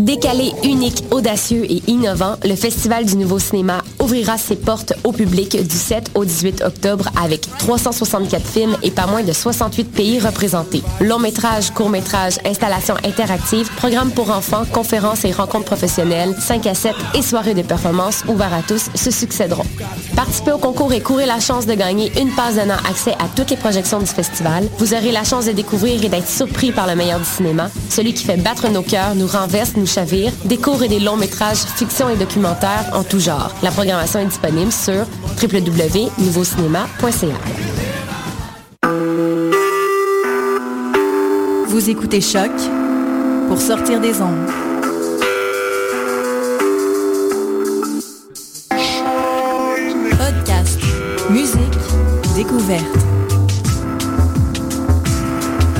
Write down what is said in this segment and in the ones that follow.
Décalé, unique, audacieux et innovant, le Festival du Nouveau Cinéma ouvrira ses portes au public du 7 au 18 octobre avec 364 films et pas moins de 68 pays représentés. Long métrage, court métrage, installations interactives, programmes pour enfants, conférences et rencontres professionnelles, 5 à 7 et soirées de performance ouvertes à tous se succéderont. Participez au concours et courez la chance de gagner une passe donnant accès à toutes les projections du festival. Vous aurez la chance de découvrir et d'être surpris par le meilleur du cinéma, celui qui fait battre nos cœurs, nous renverse, nous chavire, des courts et des longs métrages, fiction et documentaires en tout genre. La programmation est disponible sur www.nouveaucinéma.ca. Vous écoutez Choc pour sortir des ondes. Podcast, musique, découverte.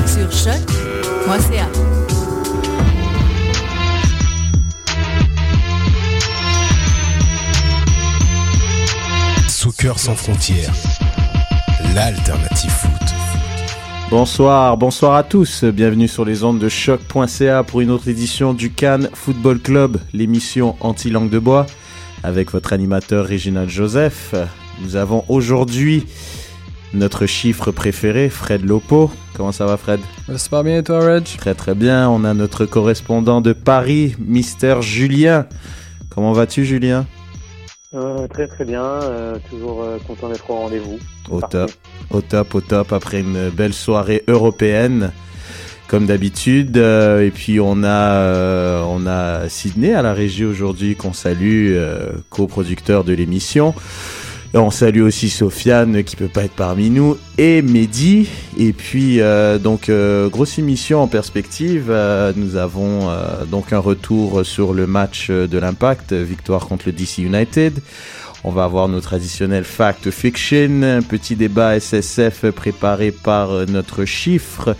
Sur choc.ca. Soccer sans frontières, l'alternative foot. Bonsoir, bonsoir à tous. Bienvenue sur les ondes de choc.ca pour une autre édition du Cannes Football Club, l'émission anti-langue de bois, avec votre animateur Réginald Joseph. Nous avons aujourd'hui notre chiffre préféré, Fred Lopo. Comment ça va, Fred? Super bien, toi, Reg? Très très bien. On a notre correspondant de Paris, Mister Julien. Comment vas-tu, Julien? Euh, très très bien, euh, toujours euh, content d'être au rendez-vous. Au Parfait. top, au top, au top, après une belle soirée européenne, comme d'habitude. Euh, et puis on a, euh, on a Sydney à la régie aujourd'hui qu'on salue, euh, coproducteur de l'émission. On salue aussi Sofiane qui peut pas être parmi nous et Mehdi. Et puis euh, donc euh, grosse émission en perspective. Euh, nous avons euh, donc un retour sur le match de l'Impact, victoire contre le DC United. On va avoir nos traditionnels fact fiction, petit débat SSF préparé par notre chiffre.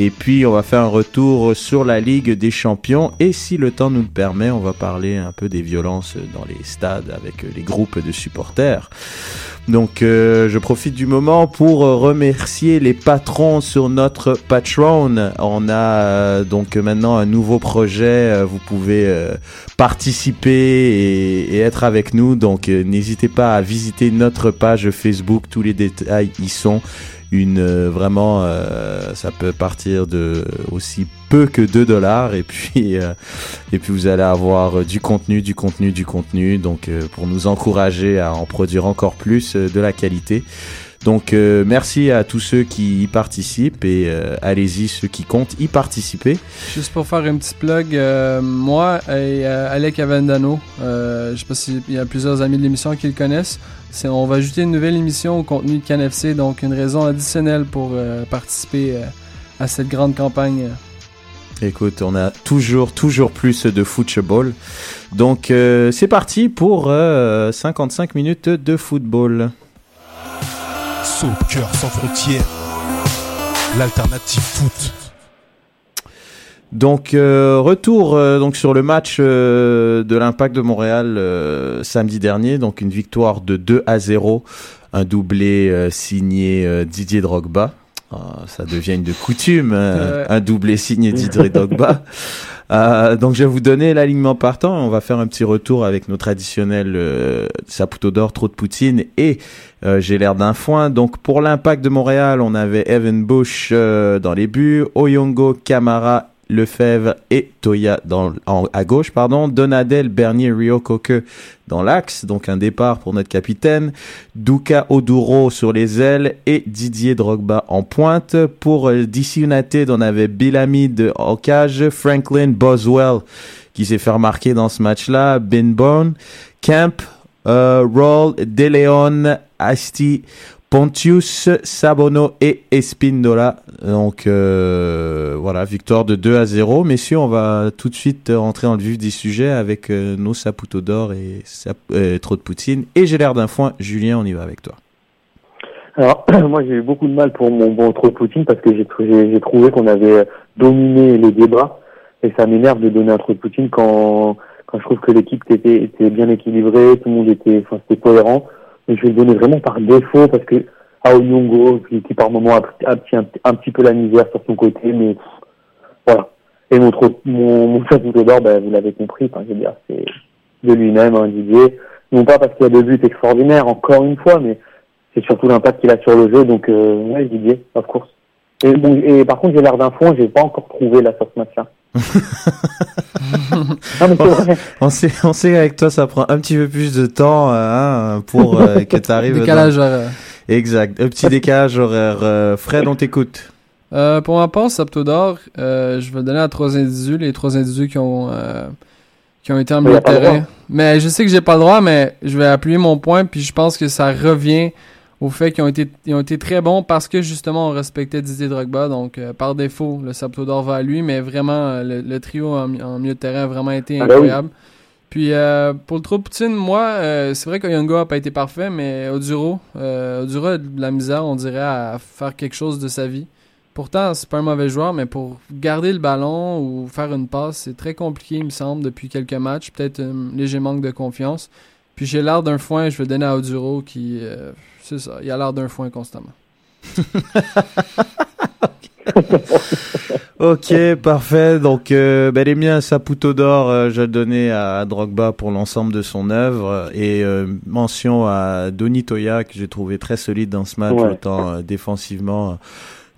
Et puis on va faire un retour sur la Ligue des Champions. Et si le temps nous le permet, on va parler un peu des violences dans les stades avec les groupes de supporters. Donc euh, je profite du moment pour remercier les patrons sur notre Patreon. On a euh, donc maintenant un nouveau projet. Euh, Vous pouvez euh, participer et, et être avec nous. Donc euh, n'hésitez pas à visiter notre page Facebook. Tous les détails y sont. Une euh, vraiment, euh, ça peut partir de aussi peu que 2 dollars et puis euh, et puis vous allez avoir du contenu, du contenu, du contenu. Donc pour nous encourager à en produire encore plus de la qualité. Donc euh, merci à tous ceux qui y participent et euh, allez-y ceux qui comptent y participer. Juste pour faire un petit plug, euh, moi et Alec Avendano, je sais pas s'il y a plusieurs amis de l'émission qui le connaissent, on va ajouter une nouvelle émission au contenu de CanFC, donc une raison additionnelle pour participer à cette grande campagne. Écoute, on a toujours, toujours plus de football. Donc, c'est parti pour euh, 55 minutes de football. Soccer sans frontières, l'alternative foot. Donc, euh, retour euh, donc sur le match euh, de l'Impact de Montréal euh, samedi dernier. Donc, une victoire de 2 à 0. Un doublé euh, signé euh, Didier Drogba. Ah, ça devient une de coutume, euh, Ouais. un doublé signé Didier Drogba. Euh, donc je vais vous donner l'alignement partant. On va faire un petit retour avec nos traditionnels euh, Saputo d'or, trop de poutine et euh, j'ai l'air d'un foin. Donc pour l'impact de Montréal, on avait Evan Bush euh, dans les buts, Oyongo, Camara, Lefebvre et Toya en- à gauche, pardon, Donadel, Bernier, Rio Coque dans l'axe, donc un départ pour notre capitaine, Duka Oduro sur les ailes et Didier Drogba en pointe. Pour euh, DC United, on avait Bilhamid en cage, Franklin Boswell qui s'est fait remarquer dans ce match-là, Binbone, Camp, Roll, DeLeon, Asti Pontius, Sabono et Espindola. Donc euh, voilà, victoire de 2 à 0. Messieurs, on va tout de suite rentrer dans le vif du sujet avec euh, nos Saputo d'or et euh, Trop de Poutine. Et j'ai l'air d'un foin. Julien, on y va avec toi. Alors, moi j'ai eu beaucoup de mal pour mon bon Trop de Poutine parce que j'ai trouvé qu'on avait dominé les débats et ça m'énerve de donner un Trop de Poutine quand, je trouve que l'équipe était, était bien équilibrée, tout le monde était, enfin, c'était cohérent je vais le donner vraiment par défaut parce que Aoyongo, qui, par moment a, un, petit, un, petit peu la misère sur son côté, mais voilà. Et mon, mon, mon d'or, ben, vous l'avez compris, enfin, c'est de lui-même, hein, Didier. Non pas parce qu'il a des buts extraordinaires, encore une fois, mais c'est surtout l'impact qu'il a sur le jeu, donc euh, ouais, Didier, of course. Et, bon, et par contre, j'ai l'air d'un fond, j'ai pas encore trouvé la sorte match on, sait, on sait qu'avec toi, ça prend un petit peu plus de temps hein, pour euh, que tu arrives. décalage horaire. Exact. Un petit décalage horaire. Euh, Fred, on t'écoute. Euh, pour ma part, Saptodor, euh, je vais donner à trois individus, les trois individus qui ont, qui ont été en milieu de terrain. Mais je sais que j'ai pas le droit, mais je vais appuyer mon point, puis je pense que ça revient au fait qu'ils ont été, ils ont été très bons parce que justement on respectait Didier Drogba. Donc euh, par défaut, le Sabto d'or va à lui, mais vraiment euh, le, trio en, milieu de terrain a vraiment été ah ben incroyable. Puis euh, pour le trop Poutine, moi, c'est vrai que Yongo a pas été parfait, mais Oduro, Oduro a de la misère, on dirait, à faire quelque chose de sa vie. Pourtant, c'est pas un mauvais joueur, mais pour garder le ballon ou faire une passe, c'est très compliqué, il me semble, depuis quelques matchs. Peut-être un léger manque de confiance. Puis j'ai l'air d'un foin, je vais donner à Oduro qui c'est ça. Il a l'air d'un foin constamment. ok, parfait. Donc, euh, les miens, Saputo d'or, euh, je le donnais à, Drogba pour l'ensemble de son œuvre. Et euh, mention à Donny Toya, que j'ai trouvé très solide dans ce match, autant euh, défensivement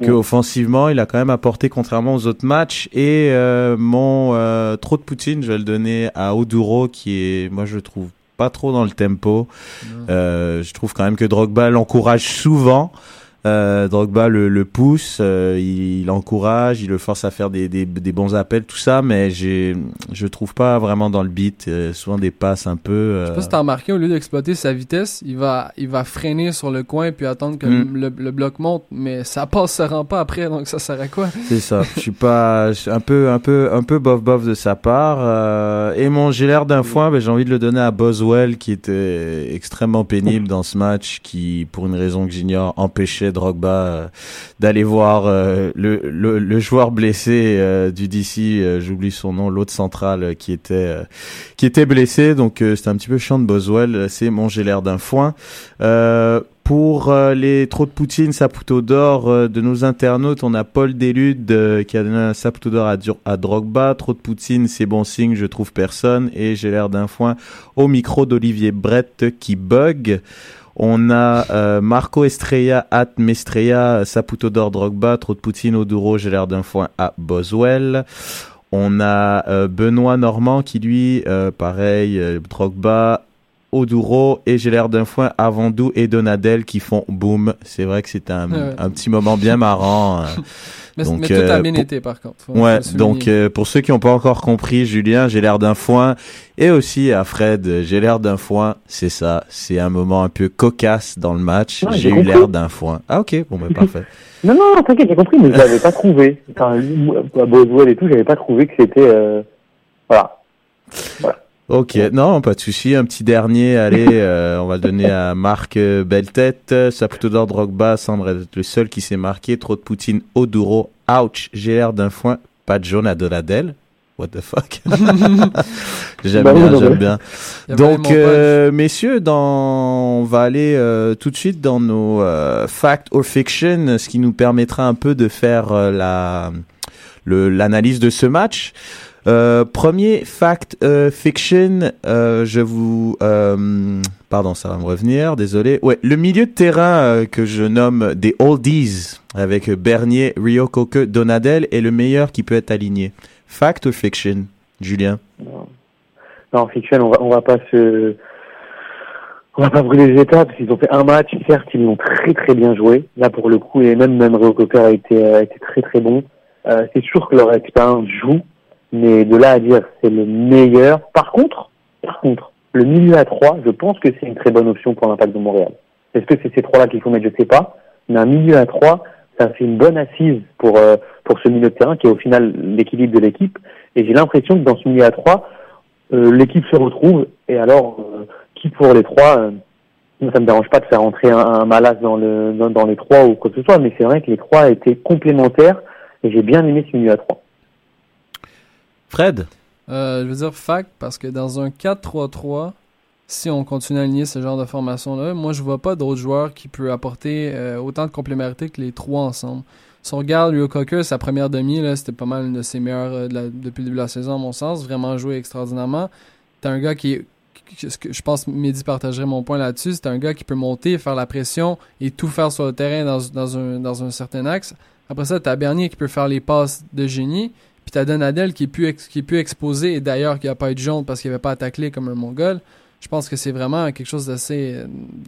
que offensivement. Il a quand même apporté, contrairement aux autres matchs. Et mon trop de Poutine, je vais le donner à Oduro, qui est, moi, je trouve pas trop dans le tempo. Euh, je trouve quand même que Drogba l'encourage souvent. Euh, Drogba le, le pousse, euh, il, il, encourage, il le force à faire des, des, des bons appels, tout ça, mais j'ai, je trouve pas vraiment dans le beat. Euh, souvent des passes un peu. Euh... Je sais pas si t'as remarqué, au lieu d'exploiter sa vitesse, il va, il va freiner sur le coin puis attendre que mm. le, le, bloc monte, mais ça passe, ça rend pas après, donc ça sert à quoi? C'est ça. Je suis pas, un peu, un peu, un peu bof bof de sa part. Euh, et mon j'ai l'air d'un foin, ben, j'ai envie de le donner à Boswell qui était extrêmement pénible dans ce match, qui pour une raison que j'ignore empêchait Drogba euh, d'aller voir euh, le, joueur blessé euh, du DC, j'oublie son nom, l'autre central qui était qui était blessé. Donc c'était un petit peu chiant de Boswell. C'est mon j'ai l'air d'un foin. Pour les trop de Poutine, Saputo d'or de nos internautes, on a Paul Delude qui a donné un Saputo d'or à, à, Drogba. Trop de Poutine, c'est bon signe, je trouve personne. Et j'ai l'air d'un foin au micro d'Olivier Brett qui bug. On a euh, Marco Estrella, at Mestreya, Saputo d'or Drogba, trop de Poutine, Oduro, j'ai l'air d'un foin à Boswell. On a euh, Benoît Normand qui lui, euh, pareil, Drogba, Oduro et j'ai l'air d'un foin Avandou et Donadel qui font boom. C'est vrai que c'est un, un, petit moment bien marrant. Mais, donc, tout a euh, bien été par contre. ouais, donc euh, pour ceux qui n'ont pas encore compris, Julien, j'ai l'air d'un foin. Et aussi à Fred, j'ai l'air d'un foin. C'est ça, c'est un moment un peu cocasse dans le match. j'ai eu l'air d'un foin. Ah ok, bon ben parfait. non, non, t'inquiète, j'ai compris, mais je l'avais pas trouvé. Enfin, à Boswell et tout, j'avais pas trouvé que c'était... Euh... Voilà. Voilà. Ok, non, pas de souci. Un petit dernier, allez, euh, on va le donner à Marc euh, Belletête. Saputo d'or Drogba semble être le seul qui s'est marqué. Trop de Poutine, Oduro, ouch, j'ai l'air d'un foin. Pas de jaune à Donadel. What the fuck? J'aime bah bien, j'aime bien. Donc, euh, messieurs, dans... on va aller euh, tout de suite dans nos euh, fact or fiction, ce qui nous permettra un peu de faire la l'analyse de ce match. Euh, premier fact euh, fiction, euh, je vous, pardon, ça va me revenir, désolé. Ouais, le milieu de terrain que je nomme des oldies avec Bernier, Rio Coque, Donadel est le meilleur qui peut être aligné. Fact ou fiction, Julien? Non, fiction, on va, on va pas se, on va pas brûler les étapes. Ils ont fait un match, certes, ils l'ont très très bien joué. Là, pour le coup, et même même Rio Coque a été, a été très très bon. c'est sûr que leur expérience joue mais de là à dire c'est le meilleur. Par contre, par contre, le milieu à 3, je pense que c'est une très bonne option pour l'impact de Montréal. Est-ce que c'est ces trois-là qu'il faut mettre? Je sais pas. Mais un milieu à trois, ça fait une bonne assise pour euh, pour ce milieu de terrain qui est au final l'équilibre de l'équipe. Et j'ai l'impression que dans ce milieu à trois, euh, l'équipe se retrouve. Et alors, euh, qui pour les trois euh, Ça me dérange pas de faire entrer un, un Malas dans le dans les trois ou quoi que ce soit, mais c'est vrai que les trois étaient complémentaires et j'ai bien aimé ce milieu à trois. Fred? Euh, je veux dire fac parce que dans un 4-3-3, si on continue à aligner ce genre de formation-là, moi je vois pas d'autres joueurs qui peuvent apporter euh, autant de complémentarité que les trois ensemble. Si on regarde Rio Cocker, sa première demi, c'était pas mal une de ses meilleures euh, depuis le début de la saison, à mon sens. Vraiment joué extraordinairement. T'as un gars qui est. Je pense Mehdi partagerait mon point là-dessus. C'est un gars qui peut monter, faire la pression et tout faire sur le terrain dans, dans, un, dans un certain axe. Après ça, t'as Bernier qui peut faire les passes de génie. Puis t'as Donadel qui est plus, ex- qui est plus exposé et d'ailleurs qui a pas eu de jaune parce qu'il avait pas attaqué comme un mongol. Je pense que c'est vraiment quelque chose d'assez.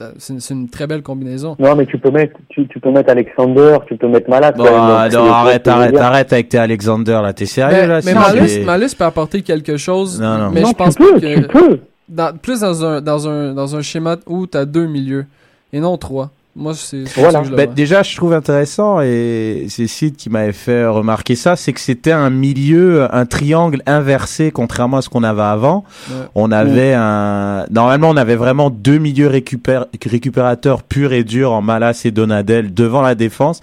euh, C'est une, très belle combinaison. Non, mais tu peux mettre tu, tu peux mettre Alexander, tu peux mettre Malas. Bon, ah, non, arrête, arrête, arrête avec tes Alexander là. T'es sérieux Mais, là mais Malus, Malus peut apporter quelque chose, Non, non. mais non, je pense tu peux, pas que tu peux. dans- plus dans un dans un dans un schéma où t'as deux milieux et non trois. Moi, c'est Voilà. vois. déjà, je trouve intéressant, et c'est Sid qui m'avait fait remarquer ça, c'est que c'était un milieu, un triangle inversé, contrairement à ce qu'on avait avant. Ouais. On avait un, normalement, on avait vraiment deux milieux récupér- récupérateurs purs et durs en Malas et Donadel devant la défense.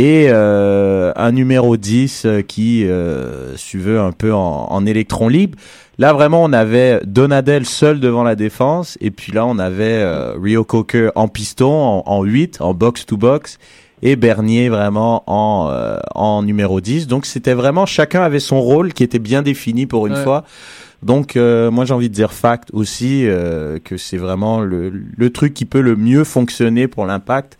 Et euh, un numéro 10 euh, qui, euh, veux, un peu en, en électron libre. Là, vraiment, on avait Donadel seul devant la défense. Et puis là, on avait euh, Rio Coker en piston, en, en 8, en box-to-box. Et Bernier vraiment en, euh, en numéro 10. Donc, c'était vraiment, chacun avait son rôle qui était bien défini pour une Ouais. fois. Donc, euh, moi, j'ai envie de dire fact aussi, euh, que c'est vraiment le, le truc qui peut le mieux fonctionner pour l'impact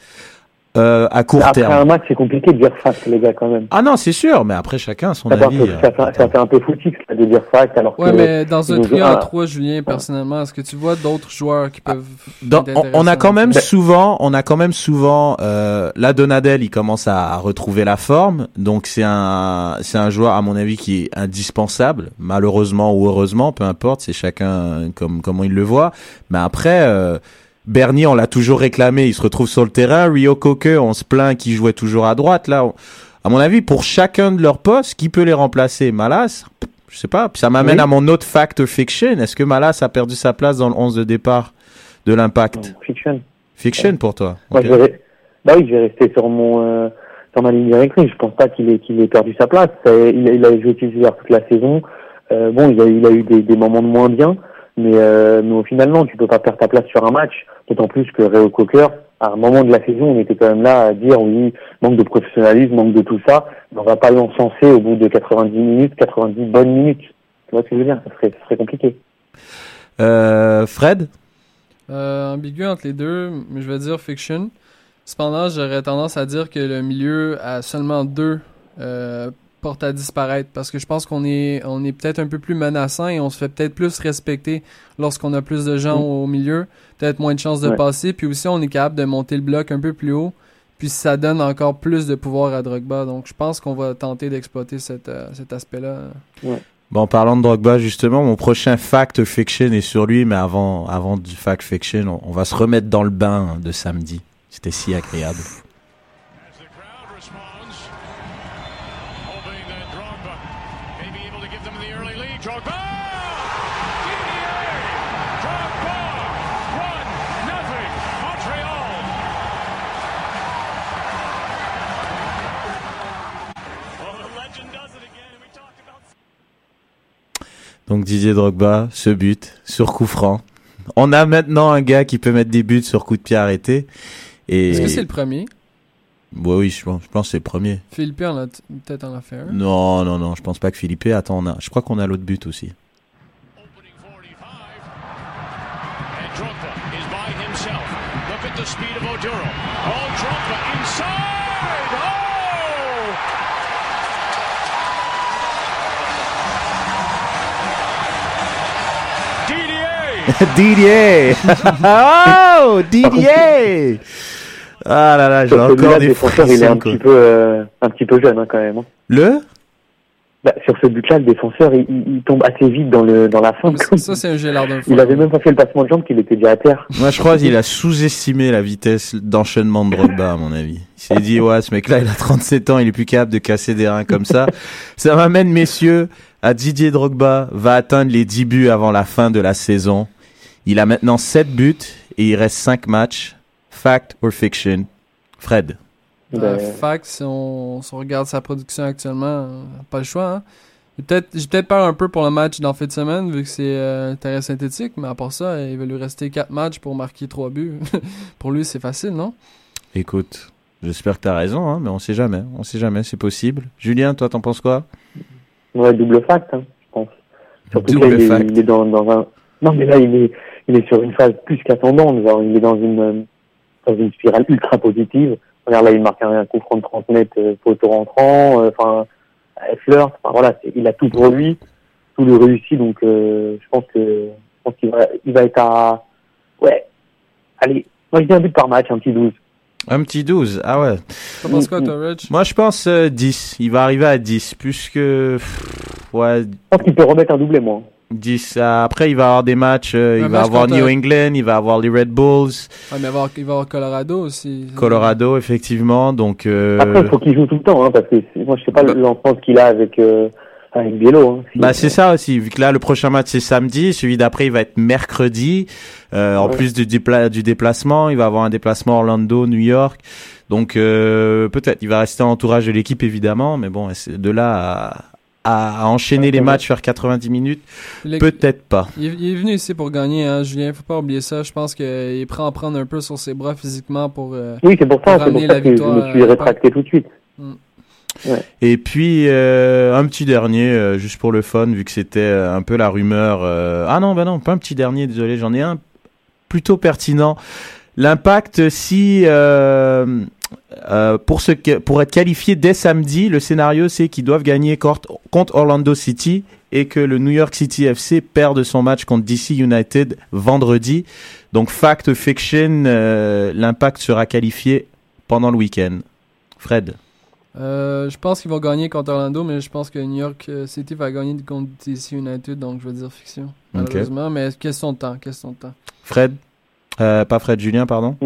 euh, à court Après terme. un match, c'est compliqué de dire fact, les gars, quand même. Ah non, c'est sûr, mais après, chacun a son Ça fait, un avis. peu, ça, fait, ça fait un peu footix de dire fact, alors Ouais, que mais dans un trio à ah. 3, Julien, personnellement, est-ce que tu vois d'autres joueurs qui peuvent. Dans- être on, on a quand même souvent, on a quand même souvent, euh, la Donadel, il commence à, à retrouver la forme, donc c'est un, c'est un joueur à mon avis qui est indispensable, malheureusement ou heureusement, peu importe, c'est chacun comme comment il le voit. Mais après, euh, Bernier, on l'a toujours réclamé, il se retrouve sur le terrain. Rio Coque, on se plaint qu'il jouait toujours à droite. Là, on- à mon avis, pour chacun de leurs postes, qui peut les remplacer? Malas? Je sais pas. Puis ça m'amène Oui. à mon autre fact fiction. Est-ce que Malas a perdu sa place dans le 11 de départ de l'impact? Fiction. Fiction pour toi. Je vais, bah oui, je vais rester sur mon, euh, sur ma ligne directrice. Je pense pas qu'il ait, qu'il ait perdu sa place. Il, a- il a joué titulaire toute la saison. Euh, bon, il a, il a eu des, des moments de moins bien, mais, euh, mais au final, non, tu peux pas perdre ta place sur un match. D'autant plus que Réo Cocker, à un moment de la saison, on était quand même là à dire oui, manque de professionnalisme, manque de tout ça. Mais on va pas l'encenser au bout de 90 minutes, 90 bonnes minutes. Tu vois ce que je veux dire? Ça serait, ça serait compliqué. Euh, Fred? Euh, ambigu entre les deux, mais je vais dire fiction. Cependant, j'aurais tendance à dire que le milieu a seulement deux euh, portes à disparaître parce que je pense qu'on est, on est peut-être un peu plus menaçant et on se fait peut-être plus respecter lorsqu'on a plus de gens Mm. au milieu, peut-être moins de chances de Ouais. passer, puis aussi on est capable de monter le bloc un peu plus haut, puis ça donne encore plus de pouvoir à Drogba. Donc je pense qu'on va tenter d'exploiter cet, euh, cet aspect-là. Bon, en parlant de Drogba, justement, mon prochain fact fiction est sur lui, mais avant, avant du fact fiction, on, on va se remettre dans le bain de samedi. C'était si agréable. Donc Didier Drogba, ce but sur coup franc. On a maintenant un gars qui peut mettre des buts sur coup de pied arrêté. Et Est-ce que c'est le premier? Ouais, oui, je pense, je pense que c'est le premier. Philippe en a peut-être en a fait un. Non, non, non, je pense pas que Philippe. Attends, on a, je crois qu'on a l'autre but aussi. Didier Oh Didier Ah là là, j'ai encore le des défenseur, il est frissons. un quoi. petit peu, euh, un petit peu jeune, hein, quand même. hein. Le? Bah, sur ce but-là, le défenseur, il, il- il tombe assez vite dans le dans la fin. Ça, c'est. Il avait même pas fait le passement de jambe qu'il était déjà à terre. Moi, je crois qu'il a sous-estimé la vitesse d'enchaînement de Drogba, à mon avis. Il s'est dit, ouais, ce mec-là, il a 37 ans, il est plus capable de casser des reins comme ça. Ça m'amène, messieurs, à Didier Drogba va atteindre les 10 buts avant la fin de la saison. Il a maintenant 7 buts et il reste 5 matchs. Fact or fiction? Fred. Euh, Ben, fact, si on, si on regarde sa production actuellement, euh, pas le choix. Hein. J'ai peut-être j'ai peut-être peur un peu pour le match d'en fin de semaine, vu que c'est euh, terrain synthétique, mais à part ça, il va lui rester 4 matchs pour marquer 3 buts. pour lui, c'est facile, non? Écoute, j'espère que t'as raison, hein, mais on sait jamais. On sait jamais, c'est possible. Julien, toi, t'en penses quoi? ouais, double fact, hein, je pense. Surtout Double là, il, est, fact. il est dans, dans un. Non, mais là, il est, il est sur une phase plus qu'attendante. Il est dans une, euh, dans une spirale ultra positive. Regarde, là, il marque un, un coup franc de 30 mètres, euh, photo rentrant. euh, Enfin, euh, flirt. Enfin, voilà, il a tout pour lui. Tout lui réussit. Donc, euh, je pense que, je pense qu'il va, il va être à, ouais. Allez, moi, je dis un but par match, un petit 12. Un petit 12, ah ouais. T'en penses quoi, toi, Rich? Moi, je pense euh, 10. Il va arriver à 10, puisque... pff, Ouais, Je pense qu'il peut remettre un doublé, moi. 10. euh, après, il va avoir des matchs. euh, il va avoir contre- New England, il va avoir les Red Bulls, Ouais, mais il va, avoir, il va avoir Colorado aussi. Colorado, effectivement. Donc, euh, Après, il faut qu'il joue tout le temps, hein, parce que moi, je sais pas Bah- l'entente qu'il a avec, euh, avec Biello. Hein. Si- bah, c'est ça aussi. Vu que là, le prochain match, c'est samedi. Celui d'après, il va être mercredi. Euh, En Ouais. plus du, dépla- du déplacement, il va avoir un déplacement Orlando, New York. Donc, euh, peut-être, il va rester en entourage de l'équipe, évidemment. Mais bon, de là à, à enchaîner Ouais, les matchs, faire 90 minutes, peut-être pas. Il est, il est venu ici pour gagner, hein, Julien. Faut pas oublier ça. Je pense qu'il est prêt à en prendre un peu sur ses bras physiquement pour. euh, Oui, c'est pour ça, Pour c'est pour ramener ça la que je me suis euh, rétracté tout de suite. Et puis euh, un petit dernier, euh, juste pour le fun, vu que c'était euh, un peu la rumeur. euh, Ah non, bah non, pas un petit dernier, désolé, j'en ai un plutôt pertinent. L'impact, si euh, pour ce que- pour être qualifié dès samedi, le scénario c'est qu'ils doivent gagner contre Orlando City et que le New York City FC perde son match contre DC United vendredi. Donc fact fiction, euh, l'impact sera qualifié pendant le week-end. Fred. euh, je pense qu'ils vont gagner contre Orlando, mais je pense que New York City va gagner contre DC United, donc je vais dire fiction. Malheureusement, mais question de temps, question de temps. Fred Euh, Pas Fred, Julien, pardon?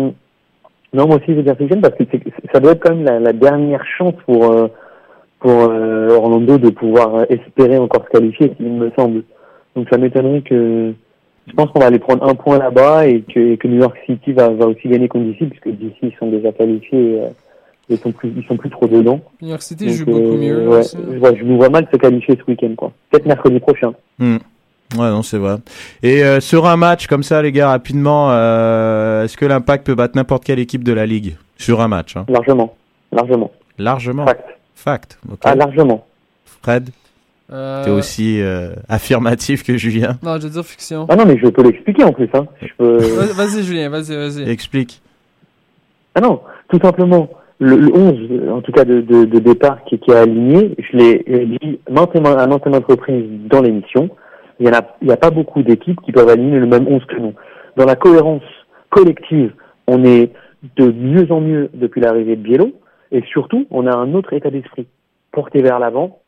Non, moi aussi, je veux dire fiction parce que ça doit être quand même la, la dernière chance pour, euh, pour euh, Orlando de pouvoir euh, espérer encore se qualifier, il me semble. Donc ça m'étonnerait que. Je pense qu'on va aller prendre un point là-bas et que, et que New York City va, va aussi gagner contre DC, puisque DC ils sont déjà qualifiés. euh, ils sont plus, ils sont plus trop dedans. New York City Donc, joue beaucoup mieux. ouais, aussi. je, nous vois mal se qualifier ce week-end, quoi. Peut-être mercredi prochain. Hmm. Ouais, non, c'est vrai. Et euh, sur un match comme ça, les gars, rapidement, euh, est-ce que l'Impact peut battre n'importe quelle équipe de la Ligue Sur un match, hein? Largement. Largement. Largement. Fact. Fact. ok. Ah, largement. Fred, Euh, t'es aussi euh, affirmatif que Julien? Non, je vais dire fiction. Ah non, mais je peux l'expliquer en plus, hein. Peux... Vas-y, Julien, vas-y, vas-y. Explique. Ah non, tout simplement, le, le 11, euh, en tout cas de, de, de départ qui, qui est aligné, je l'ai dit maintes à maintes et maintes reprises dans l'émission, il y en a, pas beaucoup d'équipes qui peuvent aligner le même 11 que nous. Dans la cohérence collective, on est de mieux en mieux depuis l'arrivée de Biello, et surtout, on a un autre état d'esprit, porté vers l'avant,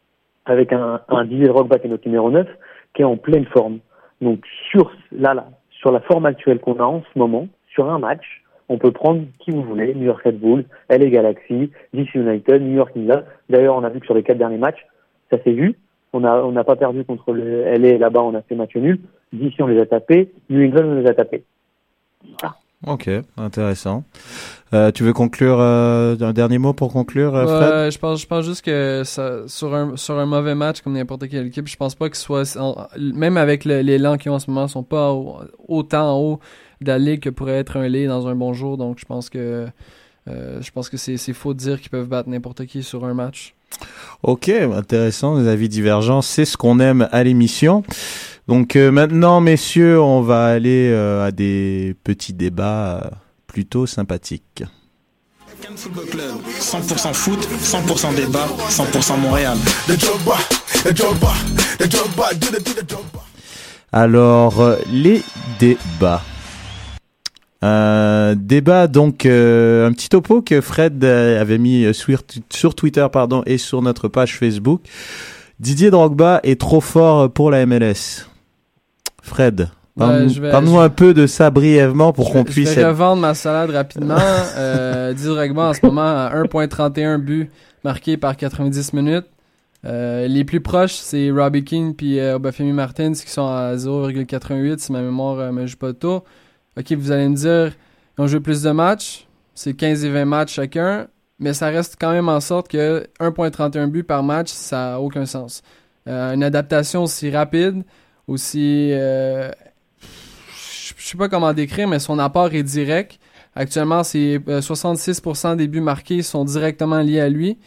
avec un, un Didier Rockback et notre numéro 9, qui est en pleine forme. Donc sur là, là, sur la forme actuelle qu'on a en ce moment, sur un match, on peut prendre qui vous voulez, New York Red Bull, LA Galaxy, DC United, New York Nila. D'ailleurs, on a vu que sur les quatre derniers matchs, ça s'est vu. On a on n'a pas perdu contre le LA là-bas, on a fait match nul. DC on les a tapés, New England on les a tapés. Ok, intéressant. Euh, tu veux conclure euh, un dernier mot pour conclure, euh, Fred? Je pense, je pense juste que ça, sur un sur un mauvais match comme n'importe quelle équipe, je pense pas qu'ils soient en- même avec l'élan qu'ils ont en ce moment, ils sont pas au- autant en haut de la ligue que pourrait être un lait dans un bon jour. Donc je pense que euh, je pense que c'est faux de dire qu'ils peuvent battre n'importe qui sur un match. Ok, intéressant, des avis divergents, c'est ce qu'on aime à l'émission. Donc euh, maintenant, messieurs, on va aller euh, à des petits débats euh, plutôt sympathiques. Cannes Football Club, 100% foot, 100% débat, 100% Montréal. Alors, les débats. Un débat, donc, euh, un petit topo que Fred euh, avait mis sur, sur Twitter pardon, et sur notre page Facebook. Didier Drogba est trop fort pour la MLS. Fred, parle-nous je vais- je- un peu de ça brièvement pour qu'on Je puisse vais être... revendre ma salade rapidement. euh, Didier Drogba en ce moment à 1.31 buts marqués par 90 minutes. Euh, les plus proches, c'est Robbie King puis Obafemi Martins qui sont à 0,88 si ma mémoire euh, me joue pas de tour. Ok, vous allez me dire, ils ont joué plus de matchs, c'est 15 et 20 matchs chacun, mais ça reste quand même en sorte que 1.31 buts par match, ça a aucun sens. Euh, une adaptation aussi rapide, aussi euh, je sais pas comment décrire, mais son apport est direct. Actuellement, c'est euh, 66% des buts marqués sont directement liés à lui.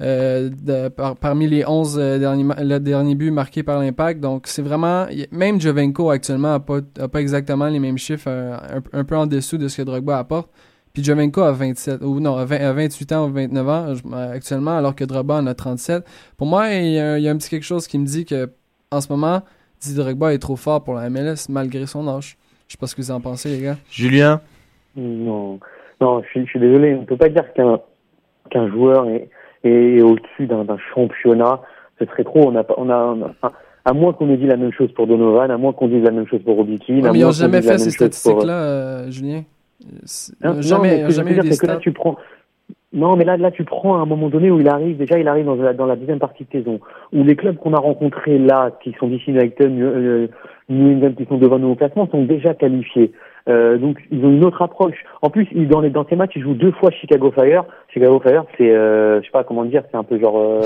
Euh, de- par- parmi les 11 euh, derniers, le dernier but marqué par l'impact. Donc, c'est vraiment. Même Jovenko, actuellement, n'a pas, a pas exactement les mêmes chiffres, euh, un, un peu en dessous de ce que Drogba apporte. Puis Jovenko a 27, ou non, a 20 a 28 ans ou 29 ans euh, actuellement, alors que Drogba en a 37. Pour moi, il y, a, il y a un petit quelque chose qui me dit que, en ce moment, Didier Drogba est trop fort pour la MLS malgré son âge. Je sais pas ce que vous en pensez, les gars. Julien? Non, non, je suis, je suis désolé. On peut pas dire qu'un qu'un joueur est, est au-dessus d'un championnat. Ce serait trop. On a, on a, enfin, à moins qu'on ait dit la même chose pour Donovan, à moins qu'on dise la même chose pour Robbie Keane, Ouais, mais ils n'ont jamais fait ces statistiques-là, euh, Julien. C'est- Non, jamais, jamais eu dire, des là, tu prends. Non, mais là, là, tu prends à un moment donné où il arrive. Déjà, il arrive dans la, dans la deuxième partie de saison, où les clubs qu'on a rencontrés là, qui sont DC United, New, euh, New England, qui sont devant nous au classement, sont déjà qualifiés. Euh, donc, ils ont une autre approche. En plus, ils, dans les dans ces matchs, ils jouent deux fois Chicago Fire. Chicago Fire, c'est, euh, je sais pas comment dire, c'est un peu genre euh,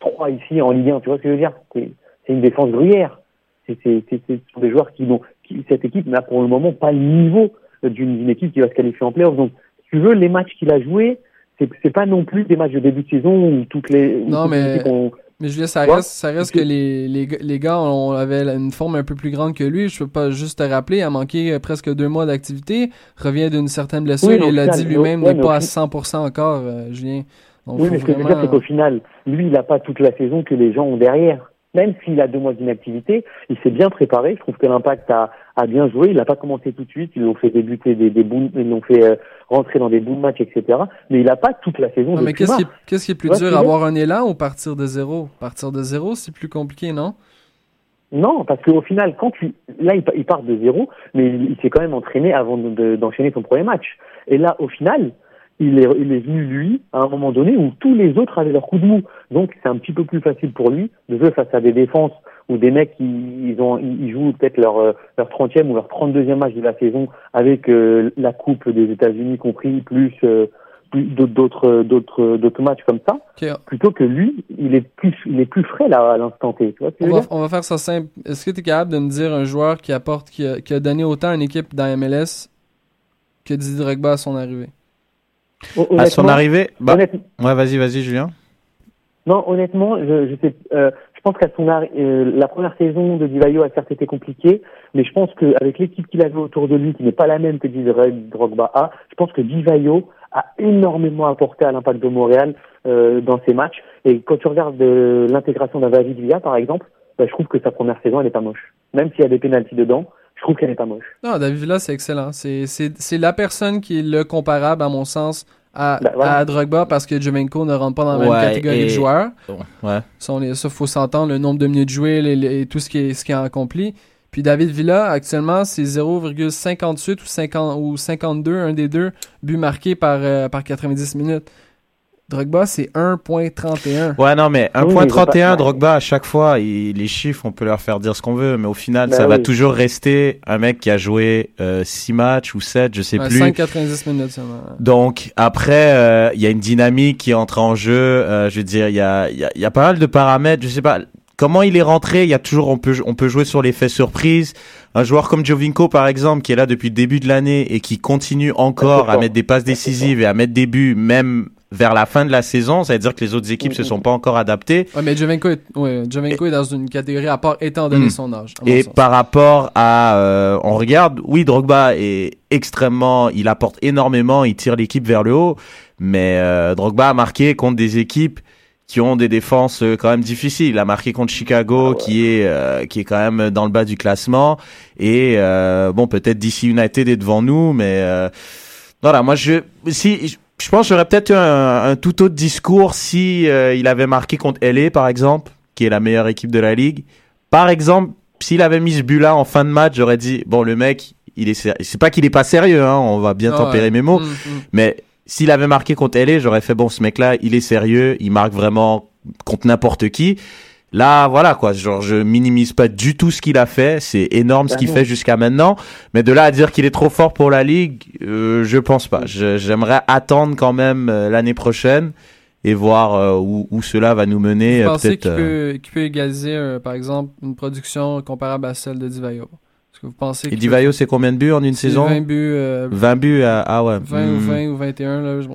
trois ici en Ligue 1. Tu vois ce que je veux dire? C'est c'est une défense gruyère. C'est c'est- c'est- ce sont des joueurs qui n'ont, qui, cette équipe n'a pour le moment pas le niveau d'une d'une équipe qui va se qualifier en playoff. Donc, si tu veux, les matchs qu'il a joués, c'est c'est pas non plus des matchs de début de saison où toutes les, où Non, toutes les mais- équipes ont- Mais Julien, ça reste, ça reste que les, les, gars- les gars on avait une forme un peu plus grande que lui. Je peux pas juste te rappeler, a manqué euh, presque deux mois d'activité, revient d'une certaine blessure. Oui, il l'a dit lui-même, n'est pas à fi- 100% encore, euh, Julien. Donc, Oui, mais ce que je veux dire, vraiment- c'est qu'au final, lui, il n'a pas toute la saison que les gens ont derrière. Même s'il a deux mois d'inactivité, il s'est bien préparé. Je trouve que l'impact a, a bien joué. Il n'a pas commencé tout de suite. Ils l'ont fait débuter des, des bouts, ils l'ont fait euh, rentrer dans des bouts de match, etc. Mais il n'a pas toute la saison. Ouais, mais qu'est-ce qui, qui est plus dur, avoir un élan ou partir de zéro? Partir de zéro, c'est plus compliqué, non? Non, parce qu'au final, quand tu, là, il, pa- il part de zéro, mais il, il s'est quand même entraîné avant de- de- d'enchaîner son premier match. Et là, au final, il est, il est venu lui à un moment donné où tous les autres avaient leur coup de mou. Donc, c'est un petit peu plus facile pour lui de jouer face à des défenses où des mecs qui ils ont ils ils jouent peut-être leur euh, leur 30e ou leur 32e match de la saison avec euh, la coupe des États-Unis compris plus euh, plus d'autres d'autres d'autres d'autres matchs comme ça plutôt que lui il est plus il est plus frais là à l'instant T tu vois On va, dire on va faire ça simple. Est-ce que tu es capable de me dire un joueur qui apporte, qui a, qui a donné autant à une équipe dans MLS que Didier Drogba à son arrivée? À son arrivée bah, Ouais, vas-y, vas-y, Julien. Non, honnêtement, je, euh, je pense qu'à son euh, la première saison de Divayo a certes été compliquée, mais je pense qu'avec l'équipe qu'il avait autour de lui, qui n'est pas la même que Didier Drogba a, je pense que Divayo a énormément apporté à l'impact de Montréal euh, dans ses matchs. Et quand tu regardes euh, l'intégration d'un David Villa, par exemple, bah, je trouve que sa première saison, elle est pas moche. Même s'il y a des pénalties dedans, je trouve qu'elle est pas moche. Non, David Villa, c'est excellent. C'est, c'est, c'est la personne qui est le comparable, à mon sens, à, voilà. à Drogba parce que Jovenko ne rentre pas dans la même catégorie et- de joueurs. Ouais. Ça, ça, faut s'entendre, le nombre de minutes jouées les- les- et tout ce qui est, ce qui est accompli. Puis David Villa, actuellement, c'est 0,58 ou, 50, ou 52, un des deux, buts marqués par, euh, par 90 minutes. Drogba, c'est 1.31. Ouais, non, mais Oui, mais 1.31, il va pas- Drogba, à chaque fois, il- les chiffres, on peut leur faire dire ce qu'on veut, mais au final, Bah ça va toujours rester un mec qui a joué 6 matchs ou 7, je sais plus. 5,90 minutes seulement. Donc après, euh, il y a une dynamique qui entre en jeu. euh, je veux dire, il y a, il y, a, il y a pas mal de paramètres. Je sais pas comment il est rentré. Il y a toujours, on peut, on peut jouer sur l'effet surprise. Un joueur comme Jovinko, par exemple, qui est là depuis le début de l'année et qui continue encore à mettre des passes décisives et à mettre des buts, même vers la fin de la saison. Ça veut dire que les autres équipes se sont pas encore adaptées. Ouais, mais Jovenko est, ouais, Jovenko est dans une catégorie à part étant donné Mm. son âge. Et par rapport à, euh, on regarde, oui, Drogba est extrêmement, il apporte énormément, il tire l'équipe vers le haut, mais euh, Drogba a marqué contre des équipes qui ont des défenses euh, quand même difficiles. Il a marqué contre Chicago, qui est euh, qui est quand même dans le bas du classement, et euh, bon, peut-être DC United est devant nous, mais euh, voilà, moi je, si, je, pense que j'aurais peut-être eu un, un tout autre discours si euh, il avait marqué contre LA par exemple qui est la meilleure équipe de la ligue. Par exemple, s'il avait mis ce but-là en fin de match, j'aurais dit bon, le mec, il est, ser- c'est pas qu'il est pas sérieux, hein, on va bien Ah tempérer ouais. mes mots, Mm, mm. mais s'il avait marqué contre LA, j'aurais fait bon, ce mec-là, il est sérieux, il marque vraiment contre n'importe qui. Là, voilà quoi, genre je minimise pas du tout ce qu'il a fait, c'est énorme ce Bah qu'il non. fait jusqu'à maintenant, mais de là à dire qu'il est trop fort pour la ligue, euh, je pense pas. J'aimerais attendre quand même euh, l'année prochaine et voir euh, où, où cela va nous mener. Vous euh, pensez peut-être. qu'il euh, peut, qu'il peut égaliser, euh, par exemple, une production comparable à celle de Divayo? Est-ce que vous pensez Et Divayo, peut- c'est combien de buts en une saison? 20 buts, euh, 20 buts, à- ah ouais. 20 ou Hmm. 20 ou 21, là. je-.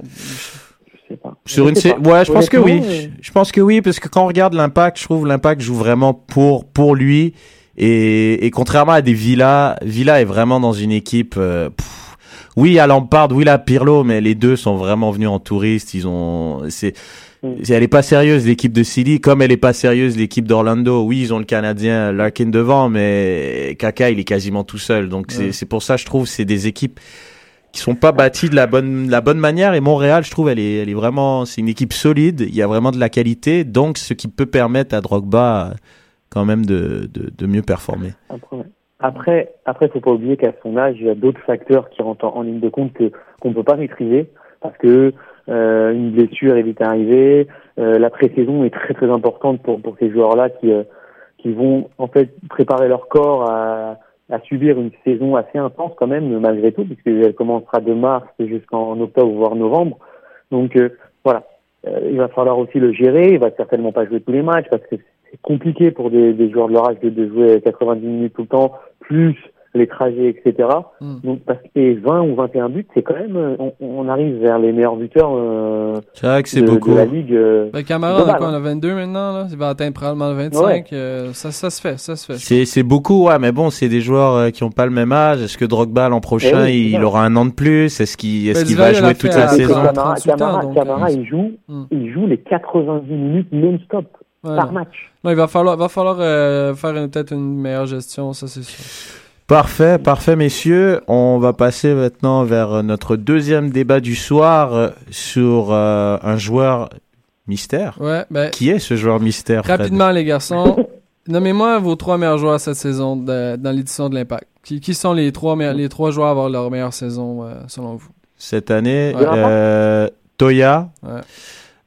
Sur une sé- ouais, je pense que oui. Honnêtement, Je- pense que oui, parce que quand on regarde l'impact, je trouve l'impact joue vraiment pour pour lui. Et, et contrairement à des Villa, Villa est vraiment dans une équipe. euh, pff, oui, a Lampard, oui, a Pirlo, mais les deux sont vraiment venus en touriste. Ils ont, c'est, Mm. elle est pas sérieuse l'équipe de Silly, comme elle est pas sérieuse l'équipe d'Orlando. Oui, ils ont le Canadien Larkin devant, mais Kaka il est quasiment tout seul. Donc c'est Ouais. c'est pour ça, je trouve, c'est des équipes qui sont pas bâties de la bonne la bonne manière. Et Montréal, je trouve, elle est elle est vraiment, c'est une équipe solide. Il y a vraiment de la qualité, donc ce qui peut permettre à Drogba quand même de de, de mieux performer. Après, après, faut pas oublier qu'à son âge, il y a d'autres facteurs qui rentrent en, en ligne de compte que qu'on peut pas maîtriser parce que euh, une blessure est vite arrivée. Euh, la pré-saison est très très importante pour pour ces joueurs-là qui euh, qui vont en fait préparer leur corps à à subir une saison assez intense quand même malgré tout puisqu'elle commencera de mars jusqu'en octobre voire novembre. Donc euh, voilà, Euh, il va falloir aussi le gérer. Il va certainement pas jouer tous les matchs parce que c'est compliqué pour des, des joueurs de leur âge de, de jouer 90 minutes tout le temps, plus les trajets, etc. Mm. Donc, parce que et 20 ou 21 buts, c'est quand même, euh, on, on arrive vers les meilleurs buteurs euh, C'est vrai que c'est de, beaucoup. de la ligue. euh. Ben, Camara, on a quoi, on hein. a 22 maintenant, là. Il va atteindre probablement le 25. Ouais. euh, ça, ça se fait, ça se fait. C'est c'est beaucoup, ouais, mais bon, c'est des joueurs euh, qui ont pas le même âge. Est-ce que Drogba l'an prochain, Eh oui, il aura un an de plus? Est-ce qu'il est-ce Ben, qu'il va jouer toute la saison? Camara, 38 ans, Camara, donc, Camara, euh, il joue, Mm. il joue les 90 minutes non-stop Voilà. par match. Non, il va falloir, va falloir euh, faire peut-être une meilleure gestion, ça c'est sûr. Parfait, parfait, messieurs. On va passer maintenant vers euh, notre deuxième débat du soir euh, sur euh, un joueur mystère. Ouais, ben, Qui est ce joueur mystère Fred? rapidement les garçons, nommez-moi vos trois meilleurs joueurs cette saison de- dans l'édition de l'Impact. Qui, qui sont les trois, meilleurs- les trois joueurs à avoir leur meilleure saison euh, selon vous? Cette année, Ouais. euh, Toya, Ouais.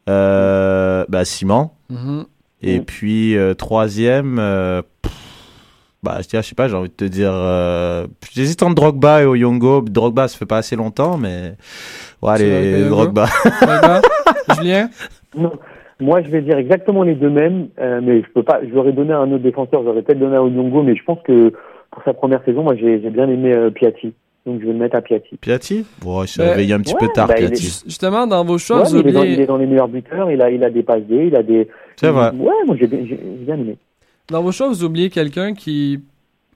euh, bah, Simon, Mhm. et Mm. puis euh, troisième, euh, pff, bah, je sais pas, j'ai envie de te dire, euh, j'hésite entre Drogba et Oyongo. Drogba, ça fait pas assez longtemps, mais ouais, Oyongo Drogba. Drogba? Julien? Non. Moi, je vais dire exactement les deux mêmes, euh, mais je peux pas. Je l'aurais donné à un autre défenseur. J'aurais peut-être donné à Onyongo, mais je pense que pour sa première saison, moi, j'ai j'ai bien aimé euh, Piatti. Donc, je vais le mettre à Piatti. Piatti? Bon, il s'est Ben, réveillé un petit ouais, peu tard, bah, est- Piatti. Just- Justement, dans vos choix, Ouais, vous mais il, est dans, il oubliez, est dans les meilleurs buteurs. Il a, il a des passes D, il a des. C'est vrai. Ouais, moi, j'ai bien, j'ai bien aimé. Dans vos choix, vous oubliez quelqu'un qui,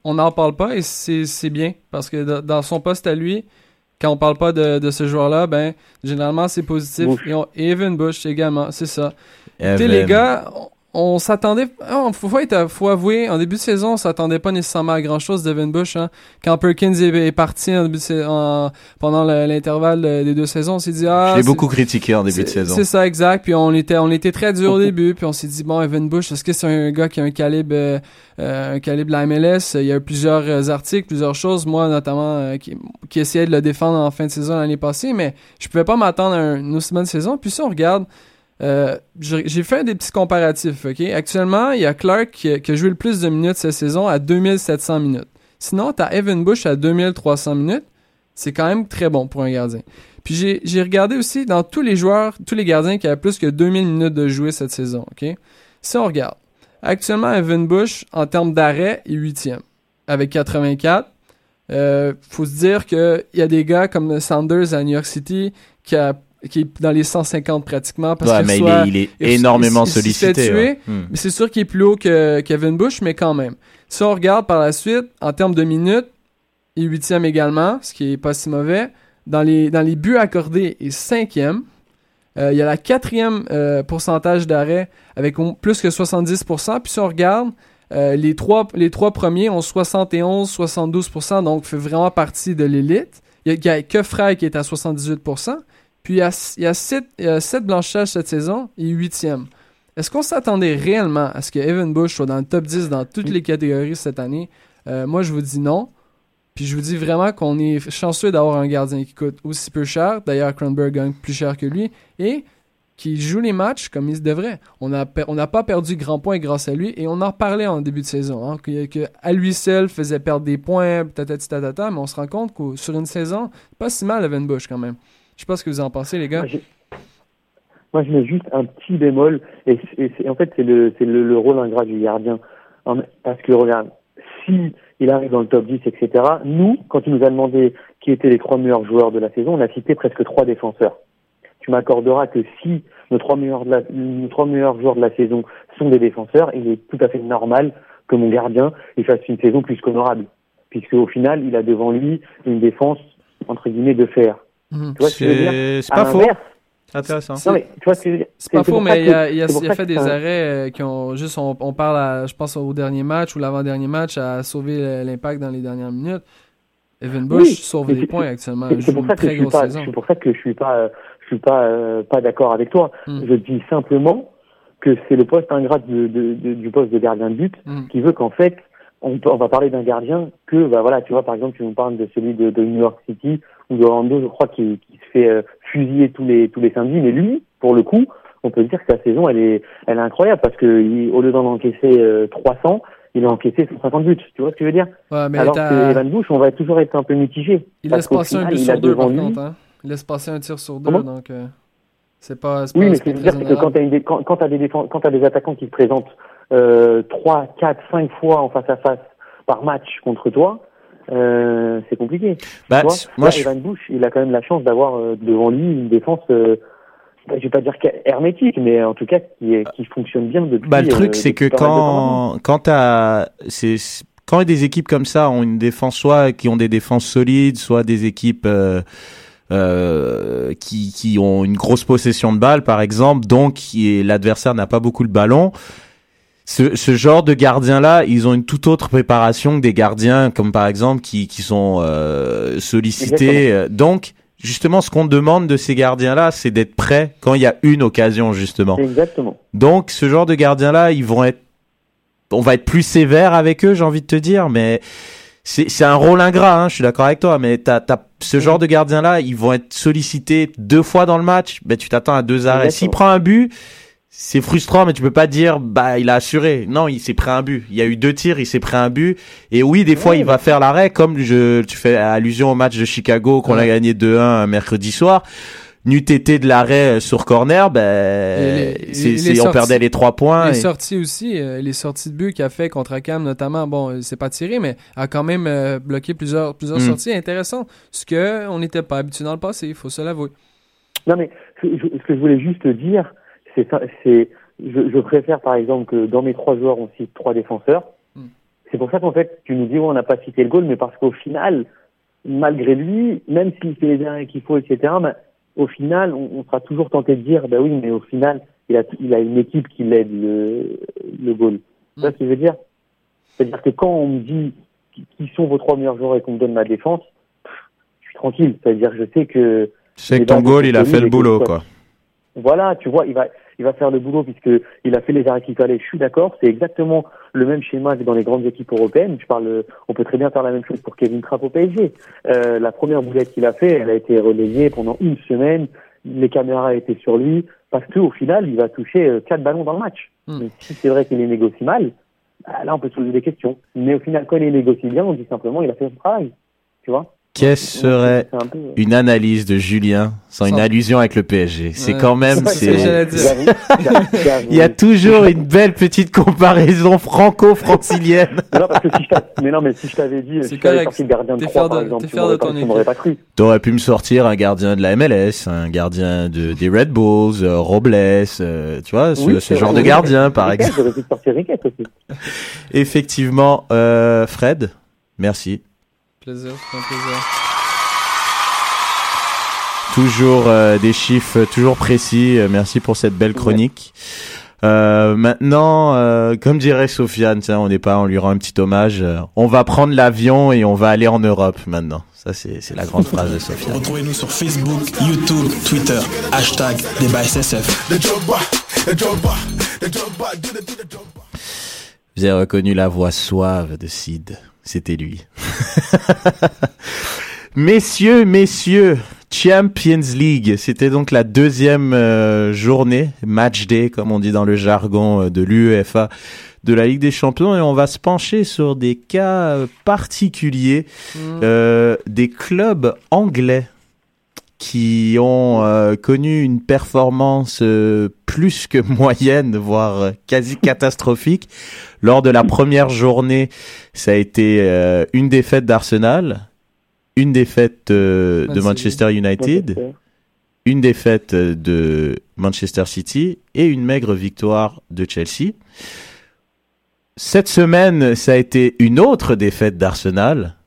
on n'en parle pas et c'est c'est bien parce que dans- son poste à lui, quand on parle pas de, de ce joueur-là, ben, généralement c'est positif. Bush. Et on- Evan Bush également, c'est ça. Écoutez, les gars, on, s'attendait. ah, faut, faut, être- faut avouer, en début de saison, on s'attendait pas nécessairement à grand chose d'Evan Bush. Hein. Quand Perkins est, est parti en début de en- pendant le- l'intervalle des deux saisons, on s'est dit ah. Je l'ai beaucoup critiqué en début de saison. C'est ça, exact. Puis on était, on était très dur au début. Puis on s'est dit, bon, Evan Bush, est-ce que c'est un gars qui a un calibre, euh, un calibre de la MLS? Il y a eu plusieurs euh, articles, plusieurs choses. Moi, notamment, euh, qui, qui essayait de le défendre en fin de saison l'année passée. Mais je pouvais pas m'attendre à un- une aussi bonne saison. Puis si on regarde, euh, j'ai fait des petits comparatifs, ok? Actuellement, il y a Clark qui, a joué le plus de minutes cette saison à 2700 minutes. Sinon, t'as Evan Bush à 2300 minutes. C'est quand même très bon pour un gardien. Puis j'ai regardé aussi dans tous les joueurs, tous les gardiens qui avaient plus que 2000 minutes de jouer cette saison, ok? Si on regarde, actuellement, Evan Bush, en termes d'arrêt, est huitième, avec 84. Euh, faut se dire qu'il y a des gars comme Sanders à New York City qui, a, qui est dans les 150 pratiquement parce Ouais, que mais soit- il est, il est il- énormément il- il s'est sollicité. ouais. tuer, Hmm. mais c'est sûr qu'il est plus haut que Kevin Bush, mais quand même. Si on regarde par la suite, en termes de minutes, il est huitième également, ce qui est pas si mauvais. Dans les, dans les buts accordés, il est cinquième. Euh, il y a la quatrième euh, pourcentage d'arrêt avec plus que 70%. Puis si on regarde, euh, les, trois, les trois premiers ont 71, 72%, donc fait vraiment partie de l'élite. Il y a, il y a que Frey qui est à 78%. Puis il y a, il y a sept, il y a sept blanchages cette saison, est huitième. est-ce qu'on s'attendait réellement à ce que Evan Bush soit dans le top 10 dans toutes les catégories cette année? Euh, moi, je vous dis non. Puis je vous dis vraiment qu'on est chanceux d'avoir un gardien qui coûte aussi peu cher. D'ailleurs, Cronberg gagne plus cher que lui. Et qui joue les matchs comme il se devrait. On n'a pas perdu grand point grâce à lui. Et on en parlait en début de saison. Hein, que, à lui seul faisait perdre des points, tatata. Mais on se rend compte que sur une saison, pas si mal Evan Bush quand même. Je sais pas ce que vous en pensez, les gars. Moi, je mets juste un petit bémol, et, en fait, c'est le, le, le rôle ingrat du gardien. En- Parce que, regarde, si arrive dans le top 10, etc., nous, quand il nous a demandé qui étaient les trois meilleurs joueurs de la saison, on a cité presque trois défenseurs. Tu m'accorderas que si nos trois meilleurs, joueurs de la saison sont des défenseurs, il est tout à fait normal que mon gardien fasse une saison plus qu'honorable. Puisque au final, il a devant lui une défense, entre guillemets, de fer. Tu vois ce que je veux dire? C'est pas faux. Intéressant. non, mais tu vois ce que je veux dire? C'est pas faux, mais il y a, y a- fait que des arrêts euh, qui ont juste, on, on parle, à, je pense, au dernier match ou l'avant-dernier match à sauver l'impact dans les dernières minutes. Evan Bush Oui, sauve des points actuellement. C'est pour ça que je suis pas, saison. c'est pour ça que je suis pas, euh, je suis pas, euh, pas d'accord avec toi. Mm. Je dis simplement que c'est le poste ingrat de, de- de- du poste de gardien de but Mm. qui veut qu'en fait, on, on va parler d'un gardien que, bah voilà, tu vois, par exemple, tu nous parles de celui de, de New York City ou de Orlando, je crois, qui, qui se fait euh, fusiller tous les tous les samedis. Mais lui, pour le coup, on peut dire que sa saison, elle est, elle est incroyable parce que il- au lieu d'en encaisser euh, 300, il a encaissé 150 buts. Tu vois ce que je veux dire? Ouais, mais Alors que Evan Bush, on va toujours être un peu mitigé. il laisse passer un but sur deux, par contre. Hein. Il laisse passer un tir sur deux, Comment? donc euh, c'est pas, Oui, mais ce que je veux dire, c'est que quand t'as une dé- quand, quand des t'as des attaquants qui se présentent euh, 3, 4, 5 fois en face à face par match contre toi, euh, c'est compliqué. Bah, tu vois c- moi, Là, je- Evan Bush, il a quand même la chance d'avoir euh, devant lui une défense, euh, bah, je vais pas dire hermétique, mais en tout cas qui, est- qui fonctionne bien depuis. Bah, le euh, truc, c'est que quand, quand t'as, c'est, quand des équipes comme ça ont une défense, soit qui ont des défenses solides, soit des équipes, euh, euh, qui, qui ont une grosse possession de balle, par exemple, donc l'adversaire n'a pas beaucoup le ballon. Ce, ce genre de gardiens-là, ils ont une toute autre préparation que des gardiens, comme par exemple, qui, qui sont euh, sollicités. Donc, justement, ce qu'on demande de ces gardiens-là, c'est d'être prêts quand il y a une occasion, justement. Exactement. Donc, ce genre de gardiens-là, ils vont être, on va être plus sévère avec eux, j'ai envie de te dire, mais c'est, c'est un rôle ingrat, hein, je suis d'accord avec toi, mais t'as, t'as, ce genre de gardiens-là, ils vont être sollicités deux fois dans le match, ben, tu t'attends à deux arrêts. S'il prend un but, c'est frustrant, mais tu peux pas dire, bah, il a assuré. Non, il s'est pris un but. Il y a eu deux tirs, il s'est pris un but. Et oui, des fois, Ouais, il va faire l'arrêt, comme je, tu fais allusion au match de Chicago qu'on a gagné 2-1 un mercredi soir. N'eût été de l'arrêt sur corner, ben, c'est- on perdait les trois points. Les et- sorties aussi, euh, les sorties de but qu'il a fait contre Akam notamment, bon, euh, c'est pas tiré, mais a quand même euh, bloqué plusieurs, plusieurs Mm. sorties intéressantes. Ce que on n'était pas habitué dans le passé, il faut se l'avouer. Non, mais ce que je voulais juste dire, c'est je, je préfère par exemple que dans mes trois joueurs, on cite trois défenseurs. Hmm. C'est pour ça qu'en fait, tu nous dis, ouais, on n'a pas cité le goal, mais parce qu'au final, malgré lui, même s'il fait les arrêts qu'il faut, etc., bah, au final, on, on sera toujours tenté de dire, bah oui, mais au final, il a, il a une équipe qui l'aide le, le goal. Tu vois ce que je veux dire? C'est-à-dire que quand on me dit qui sont vos trois meilleurs joueurs et qu'on me donne ma défense, pff, je suis tranquille. C'est-à-dire je sais que Je sais que ton goal, il a fait le que boulot, quoi. voilà, tu vois, il va, il va faire le boulot puisque il a fait les arrêts qu'il fallait. Je suis d'accord, c'est exactement le même schéma que dans les grandes équipes européennes. Je parle, on peut très bien faire la même chose pour Kevin Trapp au PSG. Euh, la première boulette qu'il a fait, elle a été relayée pendant une semaine. Les caméras étaient sur lui parce qu'au final, il va toucher euh, quatre ballons dans le match. Hmm. Si c'est vrai qu'il les négocie mal, bah, là, on peut se poser des questions. Mais au final, quand il les négocie bien, on dit simplement il a fait son travail. Tu vois? Qu'est-ce serait une analyse de Julien sans une allusion avec le PSG C'est Ouais. quand même, C'est il y a toujours une belle petite comparaison franco-francilienne. Mais non, parce que si je t'a- mais non, mais si je t'avais dit, C'est si correct. sorti gardien de T'es 3, fier par de- exemple, t'es tu m'aurais ton pas, tu pas cru. T'aurais pu me sortir un gardien de la MLS, un gardien de, des Red Bulls, euh, Robles, euh, tu vois, ce, Oui, ce c'est genre vrai. de gardien, par exemple. Effectivement, euh, Fred, merci. Plaisir, c'est un plaisir. Toujours euh, des chiffres toujours précis. Euh, Merci pour cette belle chronique. Euh, maintenant, euh, comme dirait Sofiane, tiens, on n'est pas, on lui rend un petit hommage. euh, on va prendre l'avion et on va aller en Europe maintenant. Ça, c'est c'est la grande phrase de Sofiane. Retrouvez-nous sur Facebook, YouTube, Twitter, hashtag débat SSF. Vous avez reconnu la voix suave de Sid. C'était lui. messieurs, messieurs, Champions League. C'était donc la deuxième euh, journée, match day, comme on dit dans le jargon euh, de l'UEFA de la Ligue des Champions et on va se pencher sur des cas euh, particuliers euh, des clubs anglais qui ont euh, connu une performance euh, plus que moyenne, voire euh, quasi catastrophique. Lors de la première journée, ça a été euh, une défaite d'Arsenal, une défaite euh, de Man Manchester United, une défaite de Manchester City et une maigre victoire de Chelsea. Cette semaine, ça a été une autre défaite d'Arsenal,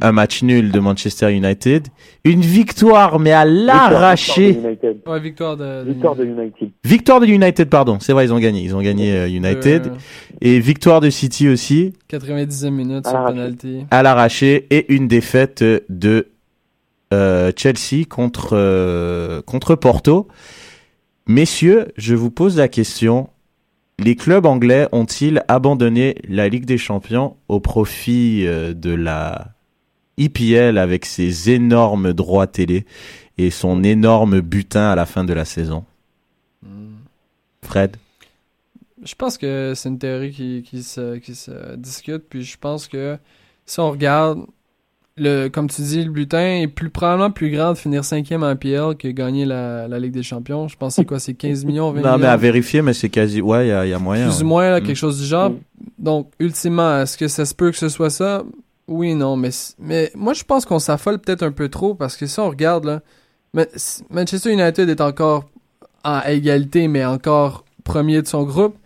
un match nul de Manchester United, une victoire mais à l'arraché. Victoire de United. Ouais, victoire de. Victoire de United. Victoire de United, pardon, c'est vrai, ils ont gagné, ils ont gagné euh, United Euh, et victoire de City aussi 90e minute À sur l'arraché. penalty. à l'arraché et une défaite de euh, Chelsea contre euh, contre Porto. Messieurs, je vous pose la question les clubs anglais ont-ils abandonné la Ligue des Champions au profit euh, de la EPL avec ses énormes droits télé et son énorme butin à la fin de la saison Fred? Je pense que c'est une théorie qui, qui, se, qui se discute, puis je pense que si on regarde, le, comme tu dis, le butin est plus, probablement plus grand de finir cinquième en PL que gagner la, la Ligue des Champions. Je pense que c'est quoi, c'est 15 millions, 20 Non, mais à vérifier, mais c'est quasi. Ouais, il y a, il y a moyen. plus ouais. ou moins là, Mm. quelque chose du genre. Donc, ultimement, est-ce que ça se peut que ce soit ça? Oui, non, mais, mais moi, je pense qu'on s'affole peut-être un peu trop parce que si on regarde, là, Manchester United est encore à égalité, mais encore premier de son groupe.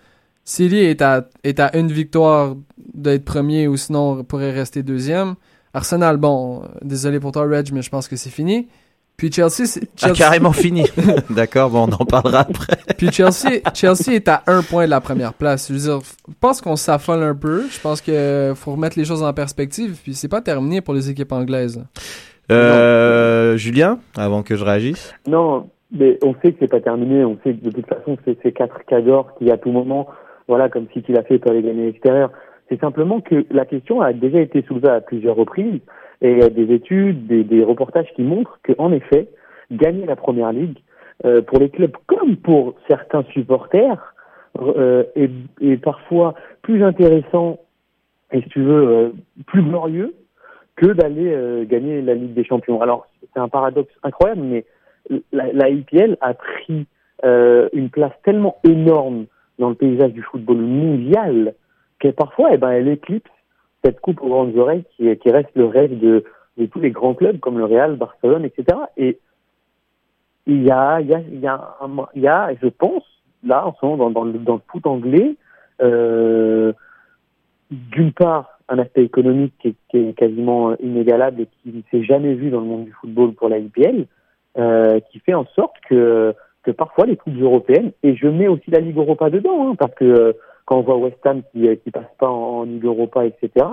City est à, est à une victoire d'être premier ou sinon pourrait rester deuxième. Arsenal, bon, désolé pour toi, Reg, mais je pense que c'est fini. Puis Chelsea, c'est- Ah, Chelsea- carrément fini. D'accord, bon, on en parlera après. puis Chelsea, Chelsea est à un point de la première place. Je veux dire, je pense qu'on s'affole un peu. Je pense que faut remettre les choses en perspective. Puis c'est pas terminé pour les équipes anglaises. Euh, Julien, avant que je réagisse? Non, mais on sait que c'est pas terminé. On sait que de toute façon, c'est ces quatre cadors qui, à tout moment, voilà, comme si tu l'a fait, peuvent gagner à l'extérieur. C'est simplement que la question a déjà été soulevée à plusieurs reprises et il y a des études, des, des reportages qui montrent qu'en effet, gagner la première ligue, euh, pour les clubs comme pour certains supporters, euh, est, est parfois plus intéressant et, si tu veux, euh, plus glorieux que d'aller euh, gagner la Ligue des Champions. Alors, c'est un paradoxe incroyable, mais la, IPL a pris euh, une place tellement énorme dans le paysage du football mondial que parfois, eh ben, elle éclipse cette coupe aux grandes oreilles qui, reste le rêve de, tous les grands clubs comme le Real, Barcelone, etc. Et il y a, y a, y a, je pense, là, en ce moment, dans, le, foot anglais, euh, d'une part, un aspect économique qui est, quasiment inégalable et qui ne s'est jamais vu dans le monde du football pour la IPL, euh, qui fait en sorte que, parfois les coupes européennes, et je mets aussi la Ligue Europa dedans, hein, parce que quand on voit West Ham qui, qui passe pas en, en Ligue Europa, etc.,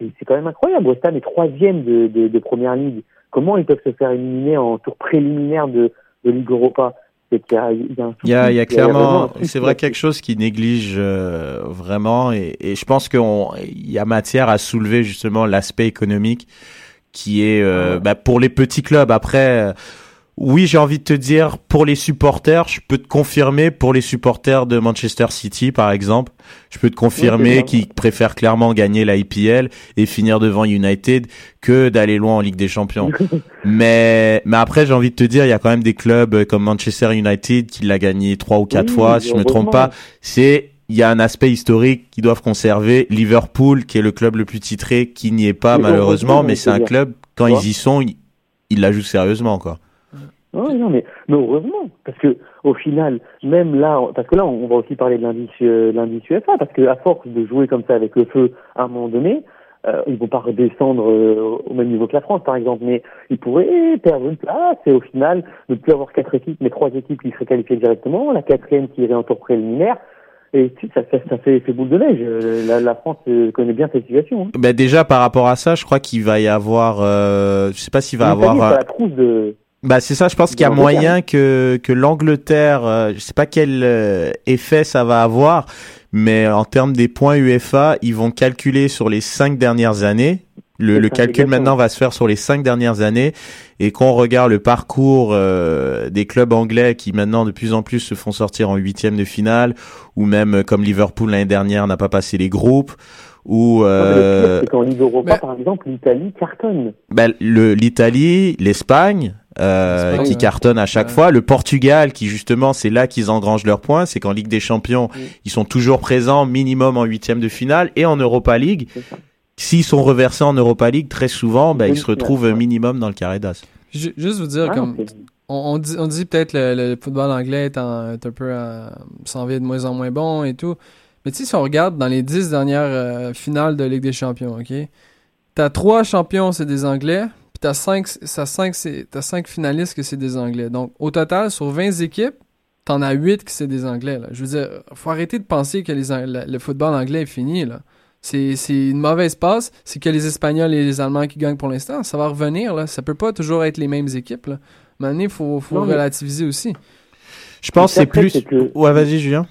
c'est quand même incroyable. West Ham est troisième de, de, de Première Ligue. Comment ils peuvent se faire éliminer en tour préliminaire de, de Ligue Europa? Y a, il y a Il y a, il y a souci, vraiment clairement, c'est vrai quelque chose qui néglige euh, vraiment, et, et je pense qu'il y a matière à soulever justement l'aspect économique qui est euh, bah, pour les petits clubs. Après, euh, oui, j'ai envie de te dire pour les supporters, je peux te confirmer pour les supporters de Manchester City par exemple, je peux te confirmer qu'ils préfèrent clairement gagner la IPL et finir devant United que d'aller loin en Ligue des Champions. Mais, mais après, j'ai envie de te dire, il y a quand même des clubs euh, comme Manchester United qui l'a gagné trois ou quatre Oui, fois, si je me trompe pas. C'est, il y a un aspect historique qu'ils doivent conserver. Liverpool, qui est le club le plus titré, qui n'y est pas malheureusement, heureusement, mais c'est un club, quand ils y sont, ils, ils la jouent sérieusement, quoi. Oui, non, mais, mais heureusement, parce que au final, même là, parce que là, on va aussi parler de l'indice, euh, l'indice UEFA, parce que à force de jouer comme ça avec le feu, à un moment donné, euh, ils vont pas redescendre euh, au même niveau que la France, par exemple, mais ils pourraient perdre une place et au final ne plus avoir quatre équipes, mais trois équipes qui seraient qualifiées directement, la quatrième qui irait en tour préliminaire. Et ça fait, ça fait, fait boule de neige. Euh, La, la France euh, connaît bien cette situation. Hein. Ben déjà, par rapport à ça, je crois qu'il va y avoir, euh, je sais pas s'il va L'Italie avoir, sur la trousse de, Bah c'est ça, je pense qu'il y a moyen que que l'Angleterre, euh, je sais pas quel euh, effet ça va avoir, mais en termes des points UEFA, ils vont calculer sur les cinq dernières années. Le, le calcul maintenant va se faire sur les cinq dernières années. Et qu'on regarde le parcours euh, des clubs anglais qui maintenant de plus en plus se font sortir en huitième de finale ou même euh, comme Liverpool l'année dernière n'a pas passé les groupes ou euh... c'est qu'en Ligue Europa, par exemple, l'Italie cartonne. Ben, le l'Italie, l'Espagne, euh, qui ouais. cartonne à chaque Ouais. fois. Le Portugal, qui justement, c'est là qu'ils engrangent leurs points. C'est qu'en Ligue des Champions, ils sont toujours présents, minimum en huitième de finale, et en Europa League. S'ils sont reversés en Europa League, très souvent, ben, ils se retrouvent ouais. minimum dans le carré d'as. Ju- Juste vous dire, Ah, comme on, on dit, on dit peut-être le, le football anglais est, en- est un peu euh, s'en vient de moins en moins bon et tout. Mais tu sais, si on regarde dans les dix dernières euh, finales de Ligue des Champions, ok, t'as trois champions, c'est des Anglais, puis t'as cinq, t'as cinq, c'est- t'as cinq finalistes que c'est des Anglais. Donc au total, sur 20 équipes, t'en as 8 qui c'est des Anglais. Là. Je veux dire, faut arrêter de penser que les, Ang- la- le football anglais est fini. Là. C'est, c'est une mauvaise passe. C'est que les Espagnols et les Allemands qui gagnent pour l'instant. Ça va revenir. Là. Ça peut pas toujours être les mêmes équipes. Là. Maintenant, il faut, faut Non, mais- relativiser aussi. Je pense que c'est plus... que- Ouais, vas-y, Julien.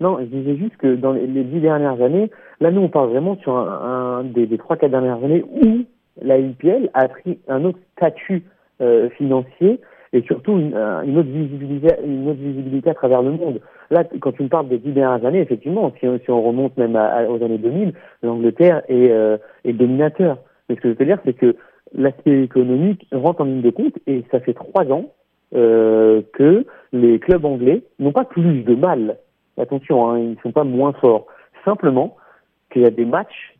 Non, je disais juste que dans les, dix dernières années, là nous on parle vraiment sur un, un des, des trois quatre dernières années où la IPL a pris un autre statut euh, financier et surtout une, un- une autre visibilité, une autre visibilité à travers le monde. Là, quand tu me parles des dix dernières années, effectivement, si, si on remonte même à- à- aux années 2000, l'Angleterre est, euh, est dominateur. Mais ce que je veux dire, c'est que l'aspect économique rentre en ligne de compte et ça fait trois ans euh, que les clubs anglais n'ont pas plus de mal attention, hein, ils ne sont pas moins forts. Simplement qu'il y a des matchs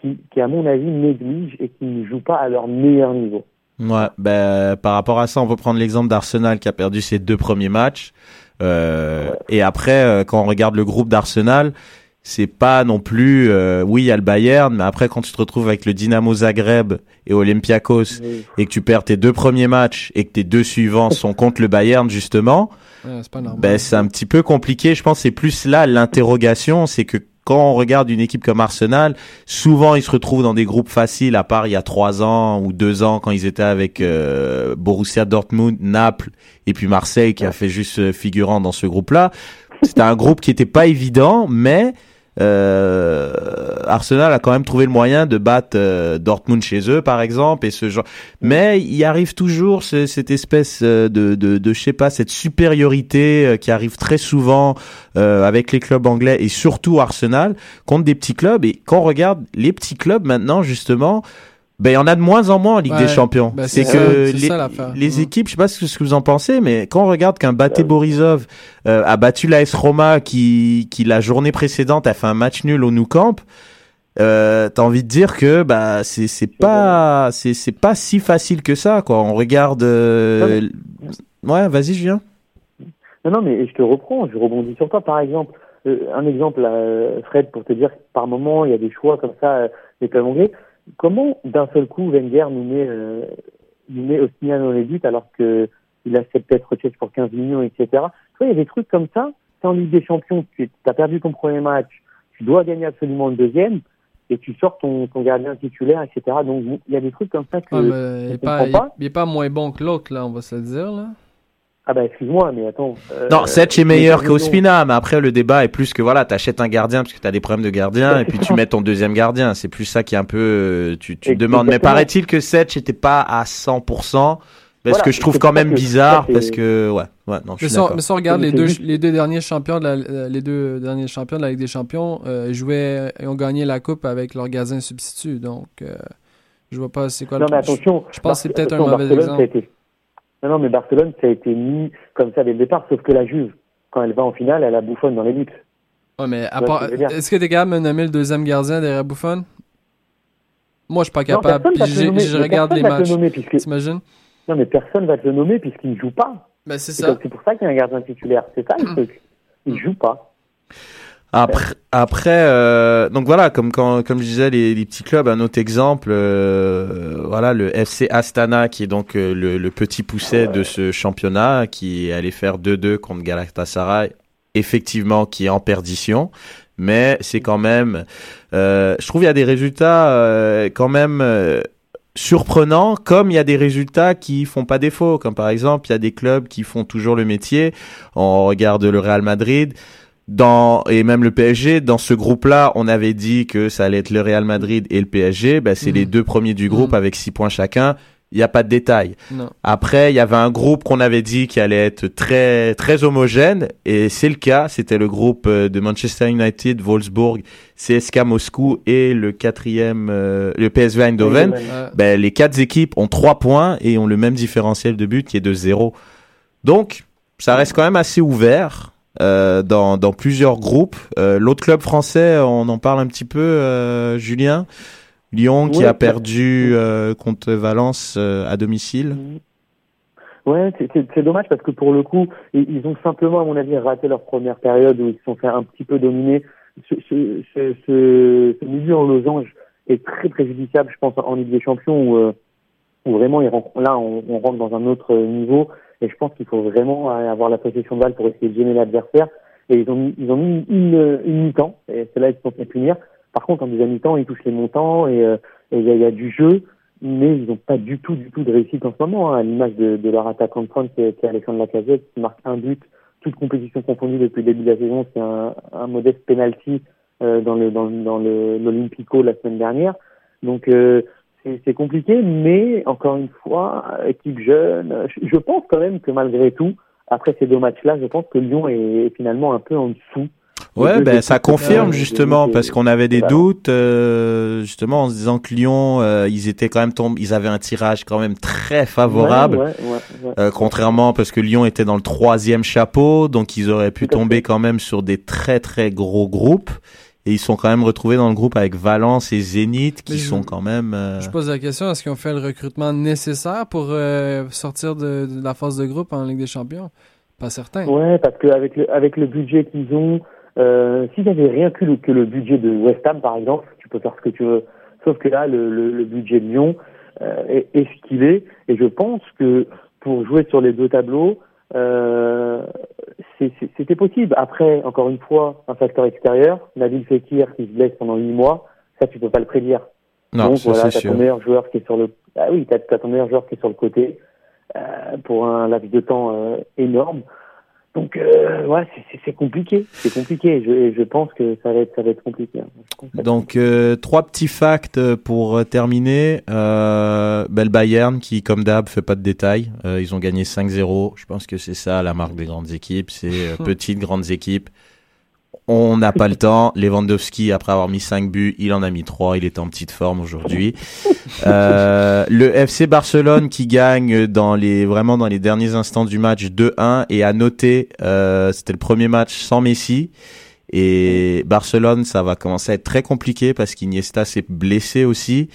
qui, qui, à mon avis, négligent et qui ne jouent pas à leur meilleur niveau. Ouais, ben, par rapport à ça, on peut prendre l'exemple d'Arsenal qui a perdu ses deux premiers matchs. Euh, Et après, euh, quand on regarde le groupe d'Arsenal, c'est pas non plus, euh, oui, il y a le Bayern, mais après, quand tu te retrouves avec le Dynamo Zagreb et Olympiakos Oui. et que tu perds tes deux premiers matchs et que tes deux suivants sont contre le Bayern, justement, Ouais, c'est ben, c'est un petit peu compliqué. Je pense que c'est plus là l'interrogation, c'est que quand on regarde une équipe comme Arsenal, souvent ils se retrouvent dans des groupes faciles, à part il y a trois ans ou deux ans quand ils étaient avec euh, Borussia Dortmund, Naples et puis Marseille qui a fait juste euh, figurant dans ce groupe-là. C'était un groupe qui était pas évident, mais euh, Arsenal a quand même trouvé le moyen de battre euh, Dortmund chez eux, par exemple, et ce genre. Mais il arrive toujours ce- cette espèce euh, de, de, de, je sais pas, cette supériorité euh, qui arrive très souvent avec les clubs anglais et surtout Arsenal contre des petits clubs. Et quand on regarde les petits clubs maintenant, justement, ben il y en a de moins en moins en Ligue Ouais, des Champions. ben, c'est que les, ça les Mhm. équipes, je sais pas ce que, vous en pensez, mais quand on regarde qu'un Baté Borisov euh, a battu l'AS Roma qui, qui la journée précédente a fait un match nul au Nou Camp, euh, t'as envie de dire que bah c'est c'est pas c'est c'est pas si facile que ça quoi. On regarde. euh, Ouais, vas-y Julien. Non, non, mais je te reprends, je rebondis sur toi. Par exemple, euh, un exemple, euh, Fred, pour te dire que par moment, il y a des choix comme ça euh, des clubs anglais. Comment, d'un seul coup, Wenger nous met, euh, nous met Osimhen dans les buts alors que il accepte peut-être pour 15 millions, etc. Tu vois, il y a des trucs comme ça. C'est en Ligue des Champions, tu as perdu ton premier match, tu dois gagner absolument le deuxième, et tu sors ton, ton gardien titulaire, etc. Donc, il y a des trucs comme ça que Ouais, mais pas, pas. il- il est pas moins bon que l'autre, là, on va se le dire. Là. Ah bah excuse-moi, mais attends. euh, Non, Setch est meilleur qu'Ospina, mais après le débat est plus que voilà, t'achètes un gardien parce que t'as des problèmes de gardien et puis tu mets ton deuxième gardien. C'est plus ça qui est un peu, euh, tu, tu te demandes. Mais paraît-il que Setch était pas à 100%, parce Voilà, que je trouve quand même que- bizarre parce que ouais, ouais, non, je Mais suis si, on, d'accord. mais si on regarde les deux, les deux derniers champions de la, euh, les deux derniers champions de la Ligue des Champions euh, jouaient et ont gagné la coupe avec leur gardien substitut. Donc, euh, je vois pas c'est quoi Non le mais attention. je pense que c'est peut-être un mauvais Barcelone, exemple. Non, non, mais Barcelone, ça a été mis comme ça dès le départ, sauf que la Juve, quand elle va en finale, elle a bouffonne dans les buts. Ouais, mais est-ce que t'es capable de me nommer le deuxième gardien derrière Buffon? Moi, je suis pas Non, capable. personne Puis nommer, je regarde les matchs. nommer, puisque- T'imagines? Non, mais personne va te le nommer puisqu'il ne joue pas. Ben, c'est C'est ça. comme- c'est pour ça qu'il y a un gardien titulaire. C'est ça le truc. Il joue pas. Après, après euh, donc voilà, comme quand, comme je disais, les, les petits clubs, un autre exemple, euh, voilà, le FC Astana, qui est donc euh, le, le petit pousset de ce championnat, qui allait faire 2-2 contre Galatasaray, effectivement, qui est en perdition, mais c'est quand même, euh, je trouve il y a des résultats euh, quand même euh, surprenant, comme il y a des résultats qui font pas défaut, comme par exemple il y a des clubs qui font toujours le métier. On regarde le Real Madrid. Dans, et même le PSG, dans ce groupe-là, on avait dit que ça allait être le Real Madrid et le PSG. Ben, c'est Mhm. les deux premiers du groupe Mhm. avec six points chacun. Il n'y a pas de détails. Non. Après, il y avait un groupe qu'on avait dit qui allait être très très homogène et c'est le cas. C'était le groupe euh, de Manchester United, Wolfsburg, CSKA Moscou et le quatrième, euh, le PSV Eindhoven. Ben, les quatre équipes ont trois points et ont le même différentiel de but qui est de zéro. Donc, ça reste quand même assez ouvert euh, dans, dans plusieurs groupes. Euh, L'autre club français, on en parle un petit peu, euh, Julien. Lyon qui Ouais, a perdu euh, contre Valence euh, à domicile. Ouais, c'est- dommage parce que pour le coup, ils, ont simplement, à mon avis, raté leur première période où ils se sont fait un petit peu dominer. Ce, ce, ce, ce, milieu en losange est très préjudiciable, je pense, en Ligue des Champions où, où vraiment, ils là, on, on rentre dans un autre niveau et je pense qu'il faut vraiment avoir la possession de balle pour essayer de gêner l'adversaire. Et ils ont ils ont mis une, une mi-temps et c'est là qu'ils sont fait punir. Par contre, en deuxième mi-temps, ils touchent les montants et euh, il y, a- y a du jeu mais ils n'ont pas du tout, du tout de réussite en ce moment, hein, à l'image de, de leur attaquant de pointe qui est, Alexandre Lacazette, qui marque un but, toute compétition confondue depuis le début de la saison, c'est un, un modeste penalty euh, dans le dans, dans l'Olympico la semaine dernière. Donc euh, c'est compliqué, mais encore une fois, équipe jeune, je, pense quand même que malgré tout, après ces deux matchs-là, je pense que Lyon est, finalement un peu en dessous. Ouais, ben ça confirme justement parce qu'on avait des doutes euh, justement en se disant que Lyon, euh, ils étaient quand même tombés, ils avaient un tirage quand même très favorable. Ouais, ouais, ouais, ouais. Euh, contrairement parce que Lyon était dans le troisième chapeau, donc ils auraient pu tomber quand même sur des très très gros groupes. Et ils sont quand même retrouvés dans le groupe avec Valence et Zénith qui je- sont quand même. euh, Je pose la question, est-ce qu'ils ont fait le recrutement nécessaire pour euh, sortir de, de la phase de groupe en Ligue des Champions? Pas certain. Ouais, parce que avec le avec le budget qu'ils ont, euh, s'ils avaient rien que le, que le budget de West Ham par exemple, tu peux faire ce que tu veux. Sauf que là, le, le, le budget de Lyon euh, est, est ce qu'il est, et je pense que pour jouer sur les deux tableaux, euh, c'était possible. Après, encore une fois, un facteur extérieur, Nabil Fekir qui se blesse pendant huit mois, ça tu peux pas le prédire. Non, Donc ça voilà, c'est t'as ton meilleur joueur qui est sur le. Ah oui, t'as as ton meilleur joueur qui est sur le côté euh, pour un laps de temps euh, énorme. Donc euh, ouais, c'est- c'est- c'est compliqué, c'est compliqué. Je, je pense que ça va être ça va être compliqué. hein. Donc euh, trois petits facts euh, pour euh, terminer. Euh, le Bayern qui comme d'hab fait pas de détails. Euh, ils ont gagné 5-0. Je pense que c'est ça la marque des grandes équipes. C'est euh, petites grandes équipes. On n'a pas le temps. Lewandowski après avoir mis 5 buts, il en a mis 3. Il est en petite forme aujourd'hui. Euh, le FC Barcelone qui gagne dans les vraiment dans les derniers instants du match 2-1 et à noter euh, c'était le premier match sans Messi. Et Barcelone, ça va commencer à être très compliqué parce qu'Iniesta s'est blessé aussi.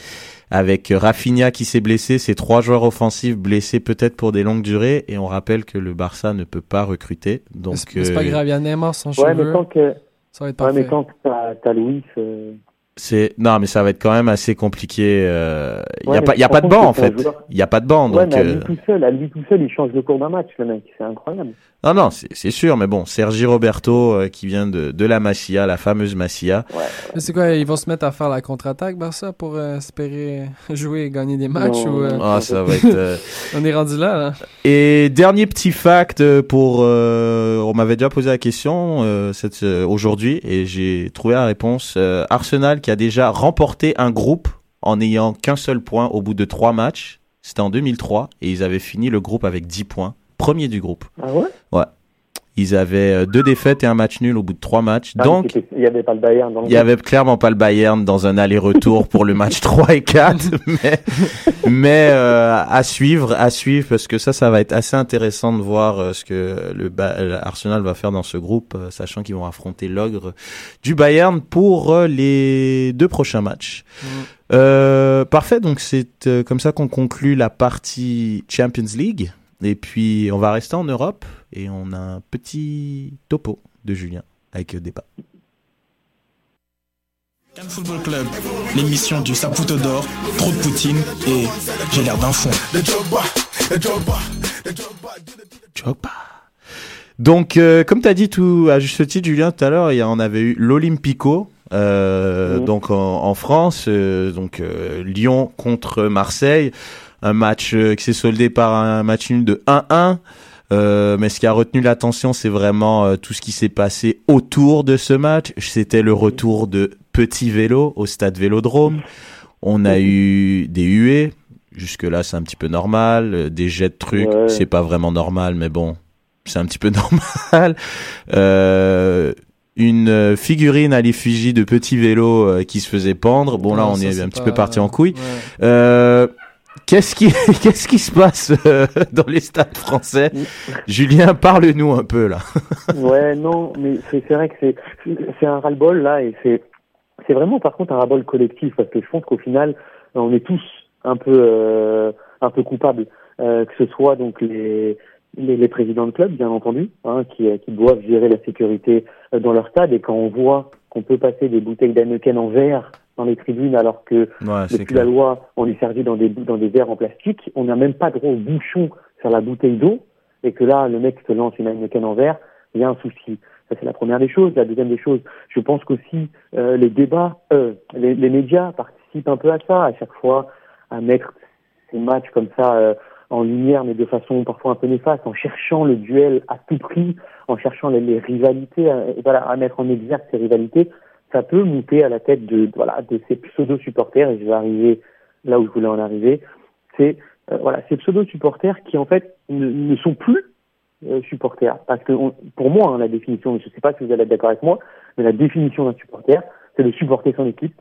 Avec Rafinha qui s'est blessé, ces trois joueurs offensifs blessés peut-être pour des longues durées. Et on rappelle que le Barça ne peut pas recruter. Donc, c'est pas euh, grave, il y a Neymar sans Ouais, mais tant que Ça va être ouais, mais tant que t'as t'as Louis, euh, c'est non, mais ça va être quand même assez compliqué. euh, Il Ouais, y a pas, il y a pas de banc en fait. Il y a pas de banc. ouais, Donc, mais à euh, lui tout seul, à lui tout seul, il change le cours d'un match, le mec. C'est incroyable. non, non, c'est c'est sûr. Mais bon, Sergi Roberto euh, qui vient de de la Masia, la fameuse Masia. Mais c'est quoi, ils vont se mettre à faire la contre-attaque, Barça, pour euh, espérer jouer et gagner des matchs Non, ou euh, non. Ah, ça va être. euh, on est rendu là, là? Et dernier petit fact euh, pour, euh, on m'avait déjà posé la question euh, cette euh, aujourd'hui et j'ai trouvé la réponse. Euh, Arsenal qui a déjà remporté un groupe en n'ayant qu'un seul point au bout de trois matchs. C'était en 2003 et ils avaient fini le groupe avec 10 points, premier du groupe. Ah ouais? Ils avaient euh, deux défaites et un match nul au bout de trois matchs. Ah, Donc il y avait pas le Bayern dans le il y avait clairement pas le Bayern dans un aller-retour pour le match 3 et 4, mais, mais euh, à suivre, à suivre, parce que ça, ça va être assez intéressant de voir euh, ce que le Ba- Arsenal va faire dans ce groupe, sachant qu'ils vont affronter l'ogre du Bayern pour les deux prochains matchs. Euh, parfait, donc c'est euh, comme ça qu'on conclut la partie Champions League. Et puis on va rester en Europe et on a un petit topo de Julien avec débat. Cannes Football Club, l'émission du Saputo d'or, trop de Poutine et j'ai l'air d'un fond. Donc, euh, comme tu as dit tout à juste titre, Julien, tout à l'heure, il y a- on avait eu l'Olympico euh, donc en, en France, euh, donc euh, Lyon contre Marseille, un match euh, qui s'est soldé par un match nul de 1-1. Euh, mais ce qui a retenu l'attention, c'est vraiment euh, tout ce qui s'est passé autour de ce match. C'était le retour de Petit Vélo au stade Vélodrome. On a eu des huées. Jusque là, c'est un petit peu normal. Euh, Des jets de trucs, Ouais. c'est pas vraiment normal, mais bon, c'est un petit peu normal. Euh, une figurine à l'effigie de Petit Vélo qui se faisait pendre. Bon, là, Non, on ça, est un petit peu parti en couille. Ouais. Qu'est-ce qui, qu'est-ce qui se passe euh, dans les stades français? Julien, parle-nous un peu là. Ouais, non, mais c'est vrai que c'est c'est un ras-le-bol là et c'est c'est vraiment par contre un ras-le-bol collectif parce que je pense qu'au final on est tous un peu euh, un peu coupables euh, que ce soit donc les les, les présidents de club bien entendu hein, qui qui doivent gérer la sécurité euh, dans leur stade et quand on voit qu'on peut passer des bouteilles d'Heineken en verre dans les tribunes alors que Ouais, depuis la loi, on est servi dans des, dans des verres en plastique. On n'a même pas droit au bouchon sur la bouteille d'eau. Et que là, le mec te lance une Heineken en verre, il y a un souci. Ça, c'est la première des choses. La deuxième des choses, je pense qu'aussi, euh, les débats, euh, les, les médias participent un peu à ça, à chaque fois, à mettre ces matchs comme ça euh, en lumière, mais de façon parfois un peu néfaste, en cherchant le duel à tout prix, en cherchant les, rivalités, à, voilà, à mettre en exergue ces rivalités ça peut monter à la tête de voilà de ces pseudo supporters et je vais arriver là où je voulais en arriver. C'est euh, voilà ces pseudo supporters qui en fait ne, ne sont plus euh, supporters. Parce que pour moi hein, la définition je sais pas si vous allez être d'accord avec moi mais la définition d'un supporter c'est de supporter son équipe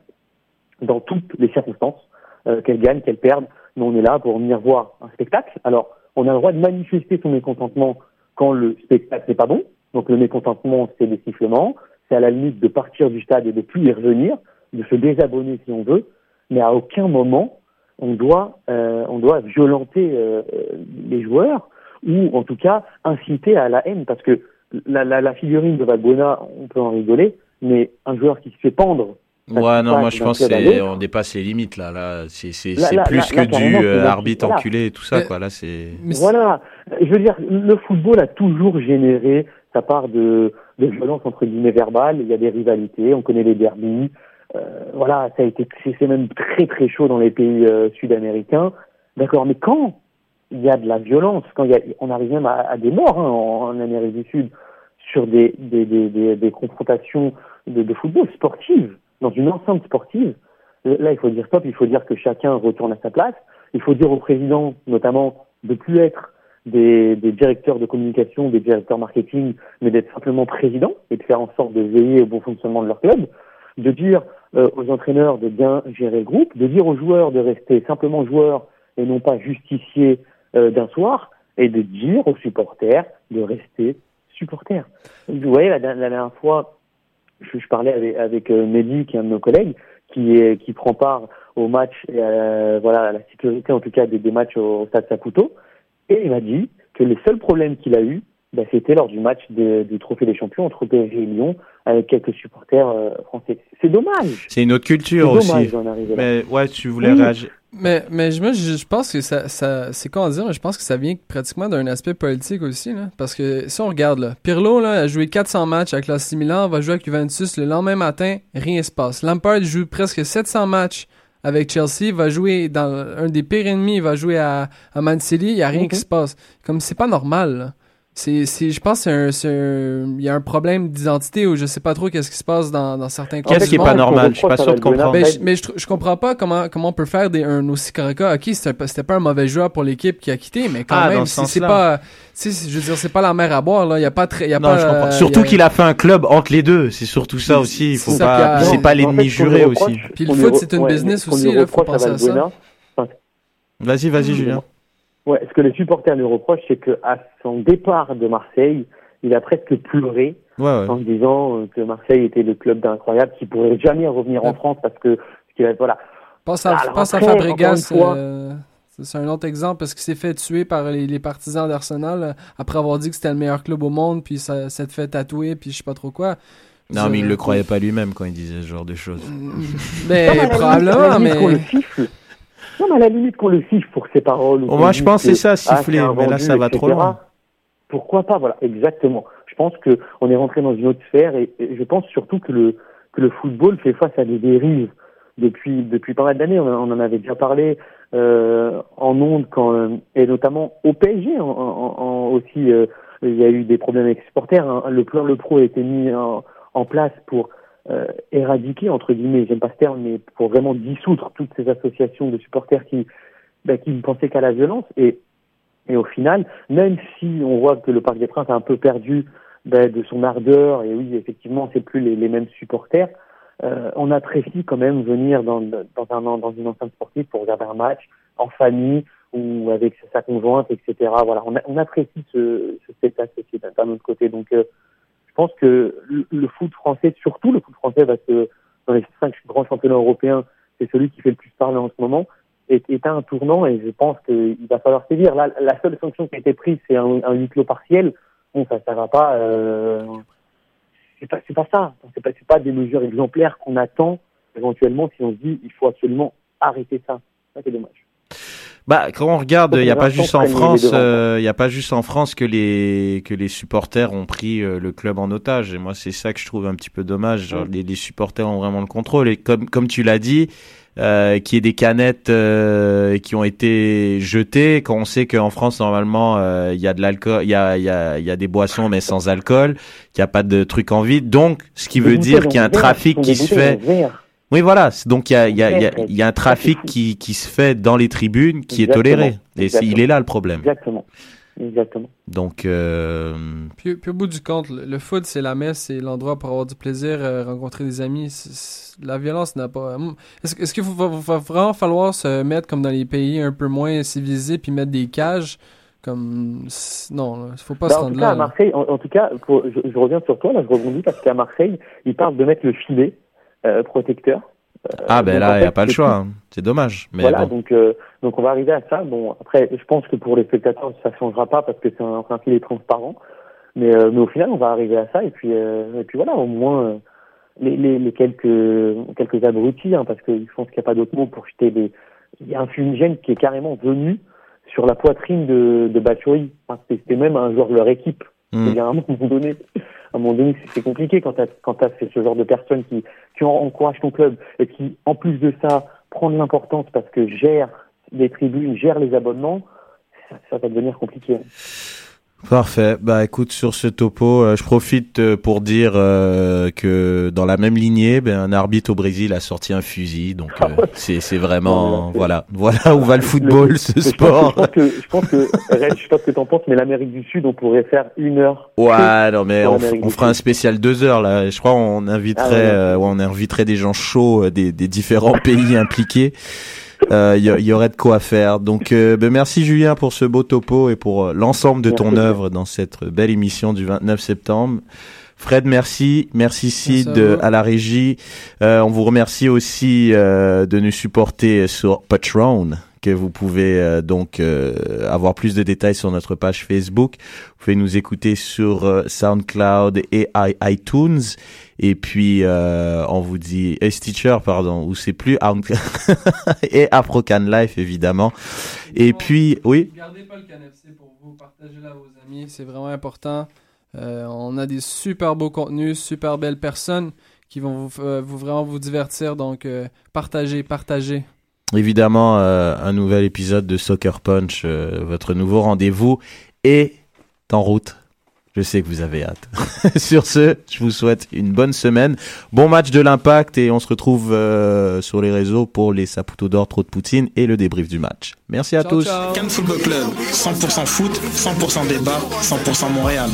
dans toutes les circonstances euh, qu'elle gagne qu'elle perde mais on est là pour venir voir un spectacle. Alors on a le droit de manifester son mécontentement quand le spectacle n'est pas bon. Donc le mécontentement c'est des sifflements. C'est à la limite de partir du stade et de plus y revenir, de se désabonner si on veut, mais à aucun moment on doit euh, on doit violenter euh, les joueurs ou en tout cas inciter à la haine. Parce que la, la, la figurine de Valbuena, on peut en rigoler, mais un joueur qui se fait pendre Ouais, non, moi je pense club à que l'autre. on dépasse les limites là. Là, c'est plus là, que là, du euh, arbitre voilà. enculé et tout ça Mais- quoi. Là, c'est. Voilà, je veux dire, le football a toujours généré sa part de, de violence entre guillemets verbale. Il y a des rivalités, on connaît les derbies. Euh, voilà, ça a été, c'est c'est même très très chaud dans les pays euh, sud-américains. D'accord, mais quand il y a de la violence, quand il y a, on arrive même à, à des morts hein, en, en Amérique du Sud sur des, des, des, des, des confrontations de, de football sportives dans une enceinte sportive. euh, Là, il faut dire stop, il faut dire que chacun retourne à sa place. Il faut dire au président, notamment, de plus être des, des directeurs de communication, des directeurs marketing, mais d'être simplement président et de faire en sorte de veiller au bon fonctionnement de leur club, de dire euh, aux entraîneurs de bien gérer le groupe, de dire aux joueurs de rester simplement joueurs et non pas justiciers euh, d'un soir, et de dire aux supporters de rester supporters. Vous voyez, la, la dernière fois, je, je parlais avec, avec euh, Mehdi, qui est un de nos collègues, qui, est, qui prend part au match, euh, voilà, à la sécurité en tout cas des, des matchs au, au Stade Saputo, et il m'a dit que les seuls problèmes qu'il a eu, bah, c'était lors du match de- du Trophée des Champions entre PSG et Lyon, avec quelques supporters euh, français. C'est dommage. C'est une autre culture aussi. Mais ouais, tu voulais Oui. réagir. Mais, mais je, moi, je, je pense que ça, ça c'est à dire, mais je pense que ça vient pratiquement d'un aspect politique aussi. Là. Parce que si on regarde, là, Pirlo là, a joué 400 matchs avec l'AC Milan, va jouer avec Juventus le lendemain matin, rien se passe. Lampard joue presque 700 matchs avec Chelsea, va jouer dans un des pires ennemis, il va jouer à, à Man City, il n'y a rien Mhm. qui se passe. Comme c'est pas normal. là. C'est, c'est, je pense que c'est un, c'est un- il y a un problème d'identité ou je sais pas trop qu'est-ce qui se passe dans, dans certains clubs Qu'est-ce qui est pas normal Je suis pas sûr de comprendre. Ben, je, mais je, je comprends pas comment, comment on peut faire des, un aussi Caraca. Ok, c'était pas, c'était pas un mauvais joueur pour l'équipe qui a quitté, mais quand Ah, même, ce c'est pas, tu sais, je veux dire, c'est pas la mer à boire, là. Y a pas très, y a Non, pas, je comprends. euh, Surtout a- qu'il a fait un club entre les deux. C'est surtout ça aussi. Il faut ça pas. a- C'est pas l'ennemi juré aussi. Puis le foot, c'est une business aussi, là, faut penser à ça. Vas-y, vas-y, Julien. Ouais, ce que les supporters lui reprochent, c'est qu'à son départ de Marseille, il a presque pleuré Ouais, ouais. en disant euh, que Marseille était le club d'incroyable qui pourrait jamais revenir en. France parce que parce qu'il a- voilà. Pense à, Alors pense à après, Fabregas, euh, c'est un autre exemple parce qu'il s'est fait tuer par les, les partisans d'Arsenal euh, après avoir dit que c'était le meilleur club au monde, puis ça s'est fait tatouer, puis je sais pas trop quoi. Non, mais il le croyait pas lui-même quand il disait ce genre de choses. Ben, Non, mais probablement, mais. Non, mais à la limite qu'on le siffle pour ses paroles. ou moi, je pense que c'est ça, ah, siffler, un mais là, ça va trop loin. Pourquoi pas Voilà, exactement. Je pense que on est rentré dans une autre sphère et, et je pense surtout que le que le football fait face à des dérives depuis depuis pas mal d'années. On, on, en avait déjà parlé euh, en ondes quand et notamment au PSG en, en, aussi. Euh, il y a eu des problèmes avec les supporters. Hein. Le plan le pro a été mis en, en place pour euh, éradiquer entre guillemets, j'aime pas ce terme, mais pour vraiment dissoudre toutes ces associations de supporters qui bah, qui ne pensaient qu'à la violence et et au final, même si on voit que le Parc des Princes a un peu perdu ben, de son ardeur, et oui, effectivement, c'est plus les, mêmes supporters, euh, on apprécie quand même venir dans, dans, dans une enceinte sportive pour regarder un match en famille ou avec sa conjointe, etc. Voilà, on, apprécie ce, ce spectacle d'un autre côté. Donc, euh, je pense que le, foot français, surtout le foot français, parce que dans les cinq grands championnats européens, c'est celui qui fait le plus parler en ce moment est, est un tournant et je pense qu'il va falloir sévir. Là, la seule sanction qui a été prise, c'est un, huis clos partiel. Bon, ça, ça va pas. Euh, c'est pas, pas ça. C'est pas, c'est pas des mesures exemplaires qu'on attend éventuellement si on se dit il faut absolument arrêter ça. Ça c'est dommage. Bah, quand on regarde, il n'y a pas juste en France, il euh, y a pas juste en France que les que les supporters ont pris euh, le club en otage. Et moi, c'est ça que je trouve un petit peu dommage. Genre, les, les, supporters ont vraiment le contrôle. Et comme comme tu l'as dit, euh, qui est des canettes euh, qui ont été jetées quand on sait qu'en France normalement euh, il y a de l'alcool il y a il y a il y a des boissons mais sans alcool qu'il n'y a pas de trucs en vide donc ce qui veut dire qu'il y a un trafic qui se fait oui voilà donc il y a il y a il y a, il y a un trafic qui qui se fait dans les tribunes qui est toléré et il est là le problème exactement Exactement. Donc, euh... puis, puis, au bout du compte, le, le foot, c'est la messe, c'est l'endroit pour avoir du plaisir, euh, rencontrer des amis. C est, c est, la violence n'a pas. Est-ce est qu'il va, va, vraiment falloir se mettre comme dans les pays un peu moins civilisés, puis mettre des cages? Comme non, il faut pas bah, se rendre en tout là. À Marseille, en, en tout cas, pour, je, je, reviens sur toi là, je rebondis parce qu'à Marseille, ils parlent de mettre le filet protecteur. Euh, ah ben là, il n'y a pas le choix. Hein. C'est dommage. Mais voilà, bon. donc euh, donc on va arriver à ça. Bon, après, je pense que pour les spectateurs, ça changera pas parce que c'est un, un filet transparent. Mais euh, mais au final, on va arriver à ça et puis euh, et puis voilà, au moins euh, les, les, les quelques quelques abrutis, hein, parce que je pense qu'il n'y a pas d'autre mot pour jeter des. Il y a un fumigène qui est carrément venu sur la poitrine de de Batshuayi. Enfin, C'était même un joueur de leur équipe. Mm. Il y a un moment donné à un moment donné, c'est compliqué quand tu quand as ce genre de personnes qui, qui encouragent ton club et qui, en plus de ça, prend de l'importance parce que gère les tribunes, gère les abonnements, ça va devenir compliqué. Parfait. Bah écoute, sur ce topo, euh, je profite euh, pour dire euh, que dans la même lignée, ben, un arbitre au Brésil a sorti un fusil. Donc euh, c'est c'est vraiment voilà voilà où va le football, Le- ce je sport. Pense, je pense que, je pense que, Red, je sais pas ce que t'en penses, mais l'Amérique du Sud, on pourrait faire une heure. Ouais, non mais on, on fera un spécial deux heures là. Je crois on inviterait, Ah ouais, ouais. euh, ouais, on inviterait des gens chauds des, des différents pays impliqués. Euh, Il y, y aurait de quoi faire. Donc, euh, ben merci Julien pour ce beau topo et pour euh, l'ensemble de Merci ton œuvre dans cette belle émission du 29 septembre. Fred, merci. Merci Sid Merci à euh, la régie. Euh, on vous remercie aussi euh, de nous supporter sur Patreon que vous pouvez euh, donc euh, avoir plus de détails sur notre page Facebook. Vous pouvez nous écouter sur euh, SoundCloud et iTunes. Et puis, euh, on vous dit, et Stitcher, pardon, ou c'est plus, et Afrocan Life, évidemment. Et puis, oui, Gardez pas le CanFC pour vous, partagez-le à vos amis, c'est vraiment important. Euh, on a des super beaux contenus, super belles personnes qui vont vous, euh, vous vraiment vous divertir, donc partagez, partagez. évidemment, un nouvel épisode de Soccer Punch, votre nouveau rendez-vous est en route. Je sais que vous avez hâte. sur ce, je vous souhaite une bonne semaine, bon match de l'impact et on se retrouve euh, sur les réseaux pour les Saputo d'or, trop de Poutine et le débrief du match. Merci à Ciao, tous. ciao. Cannes Football Club, 100% foot, 100% débat, 100% Montréal.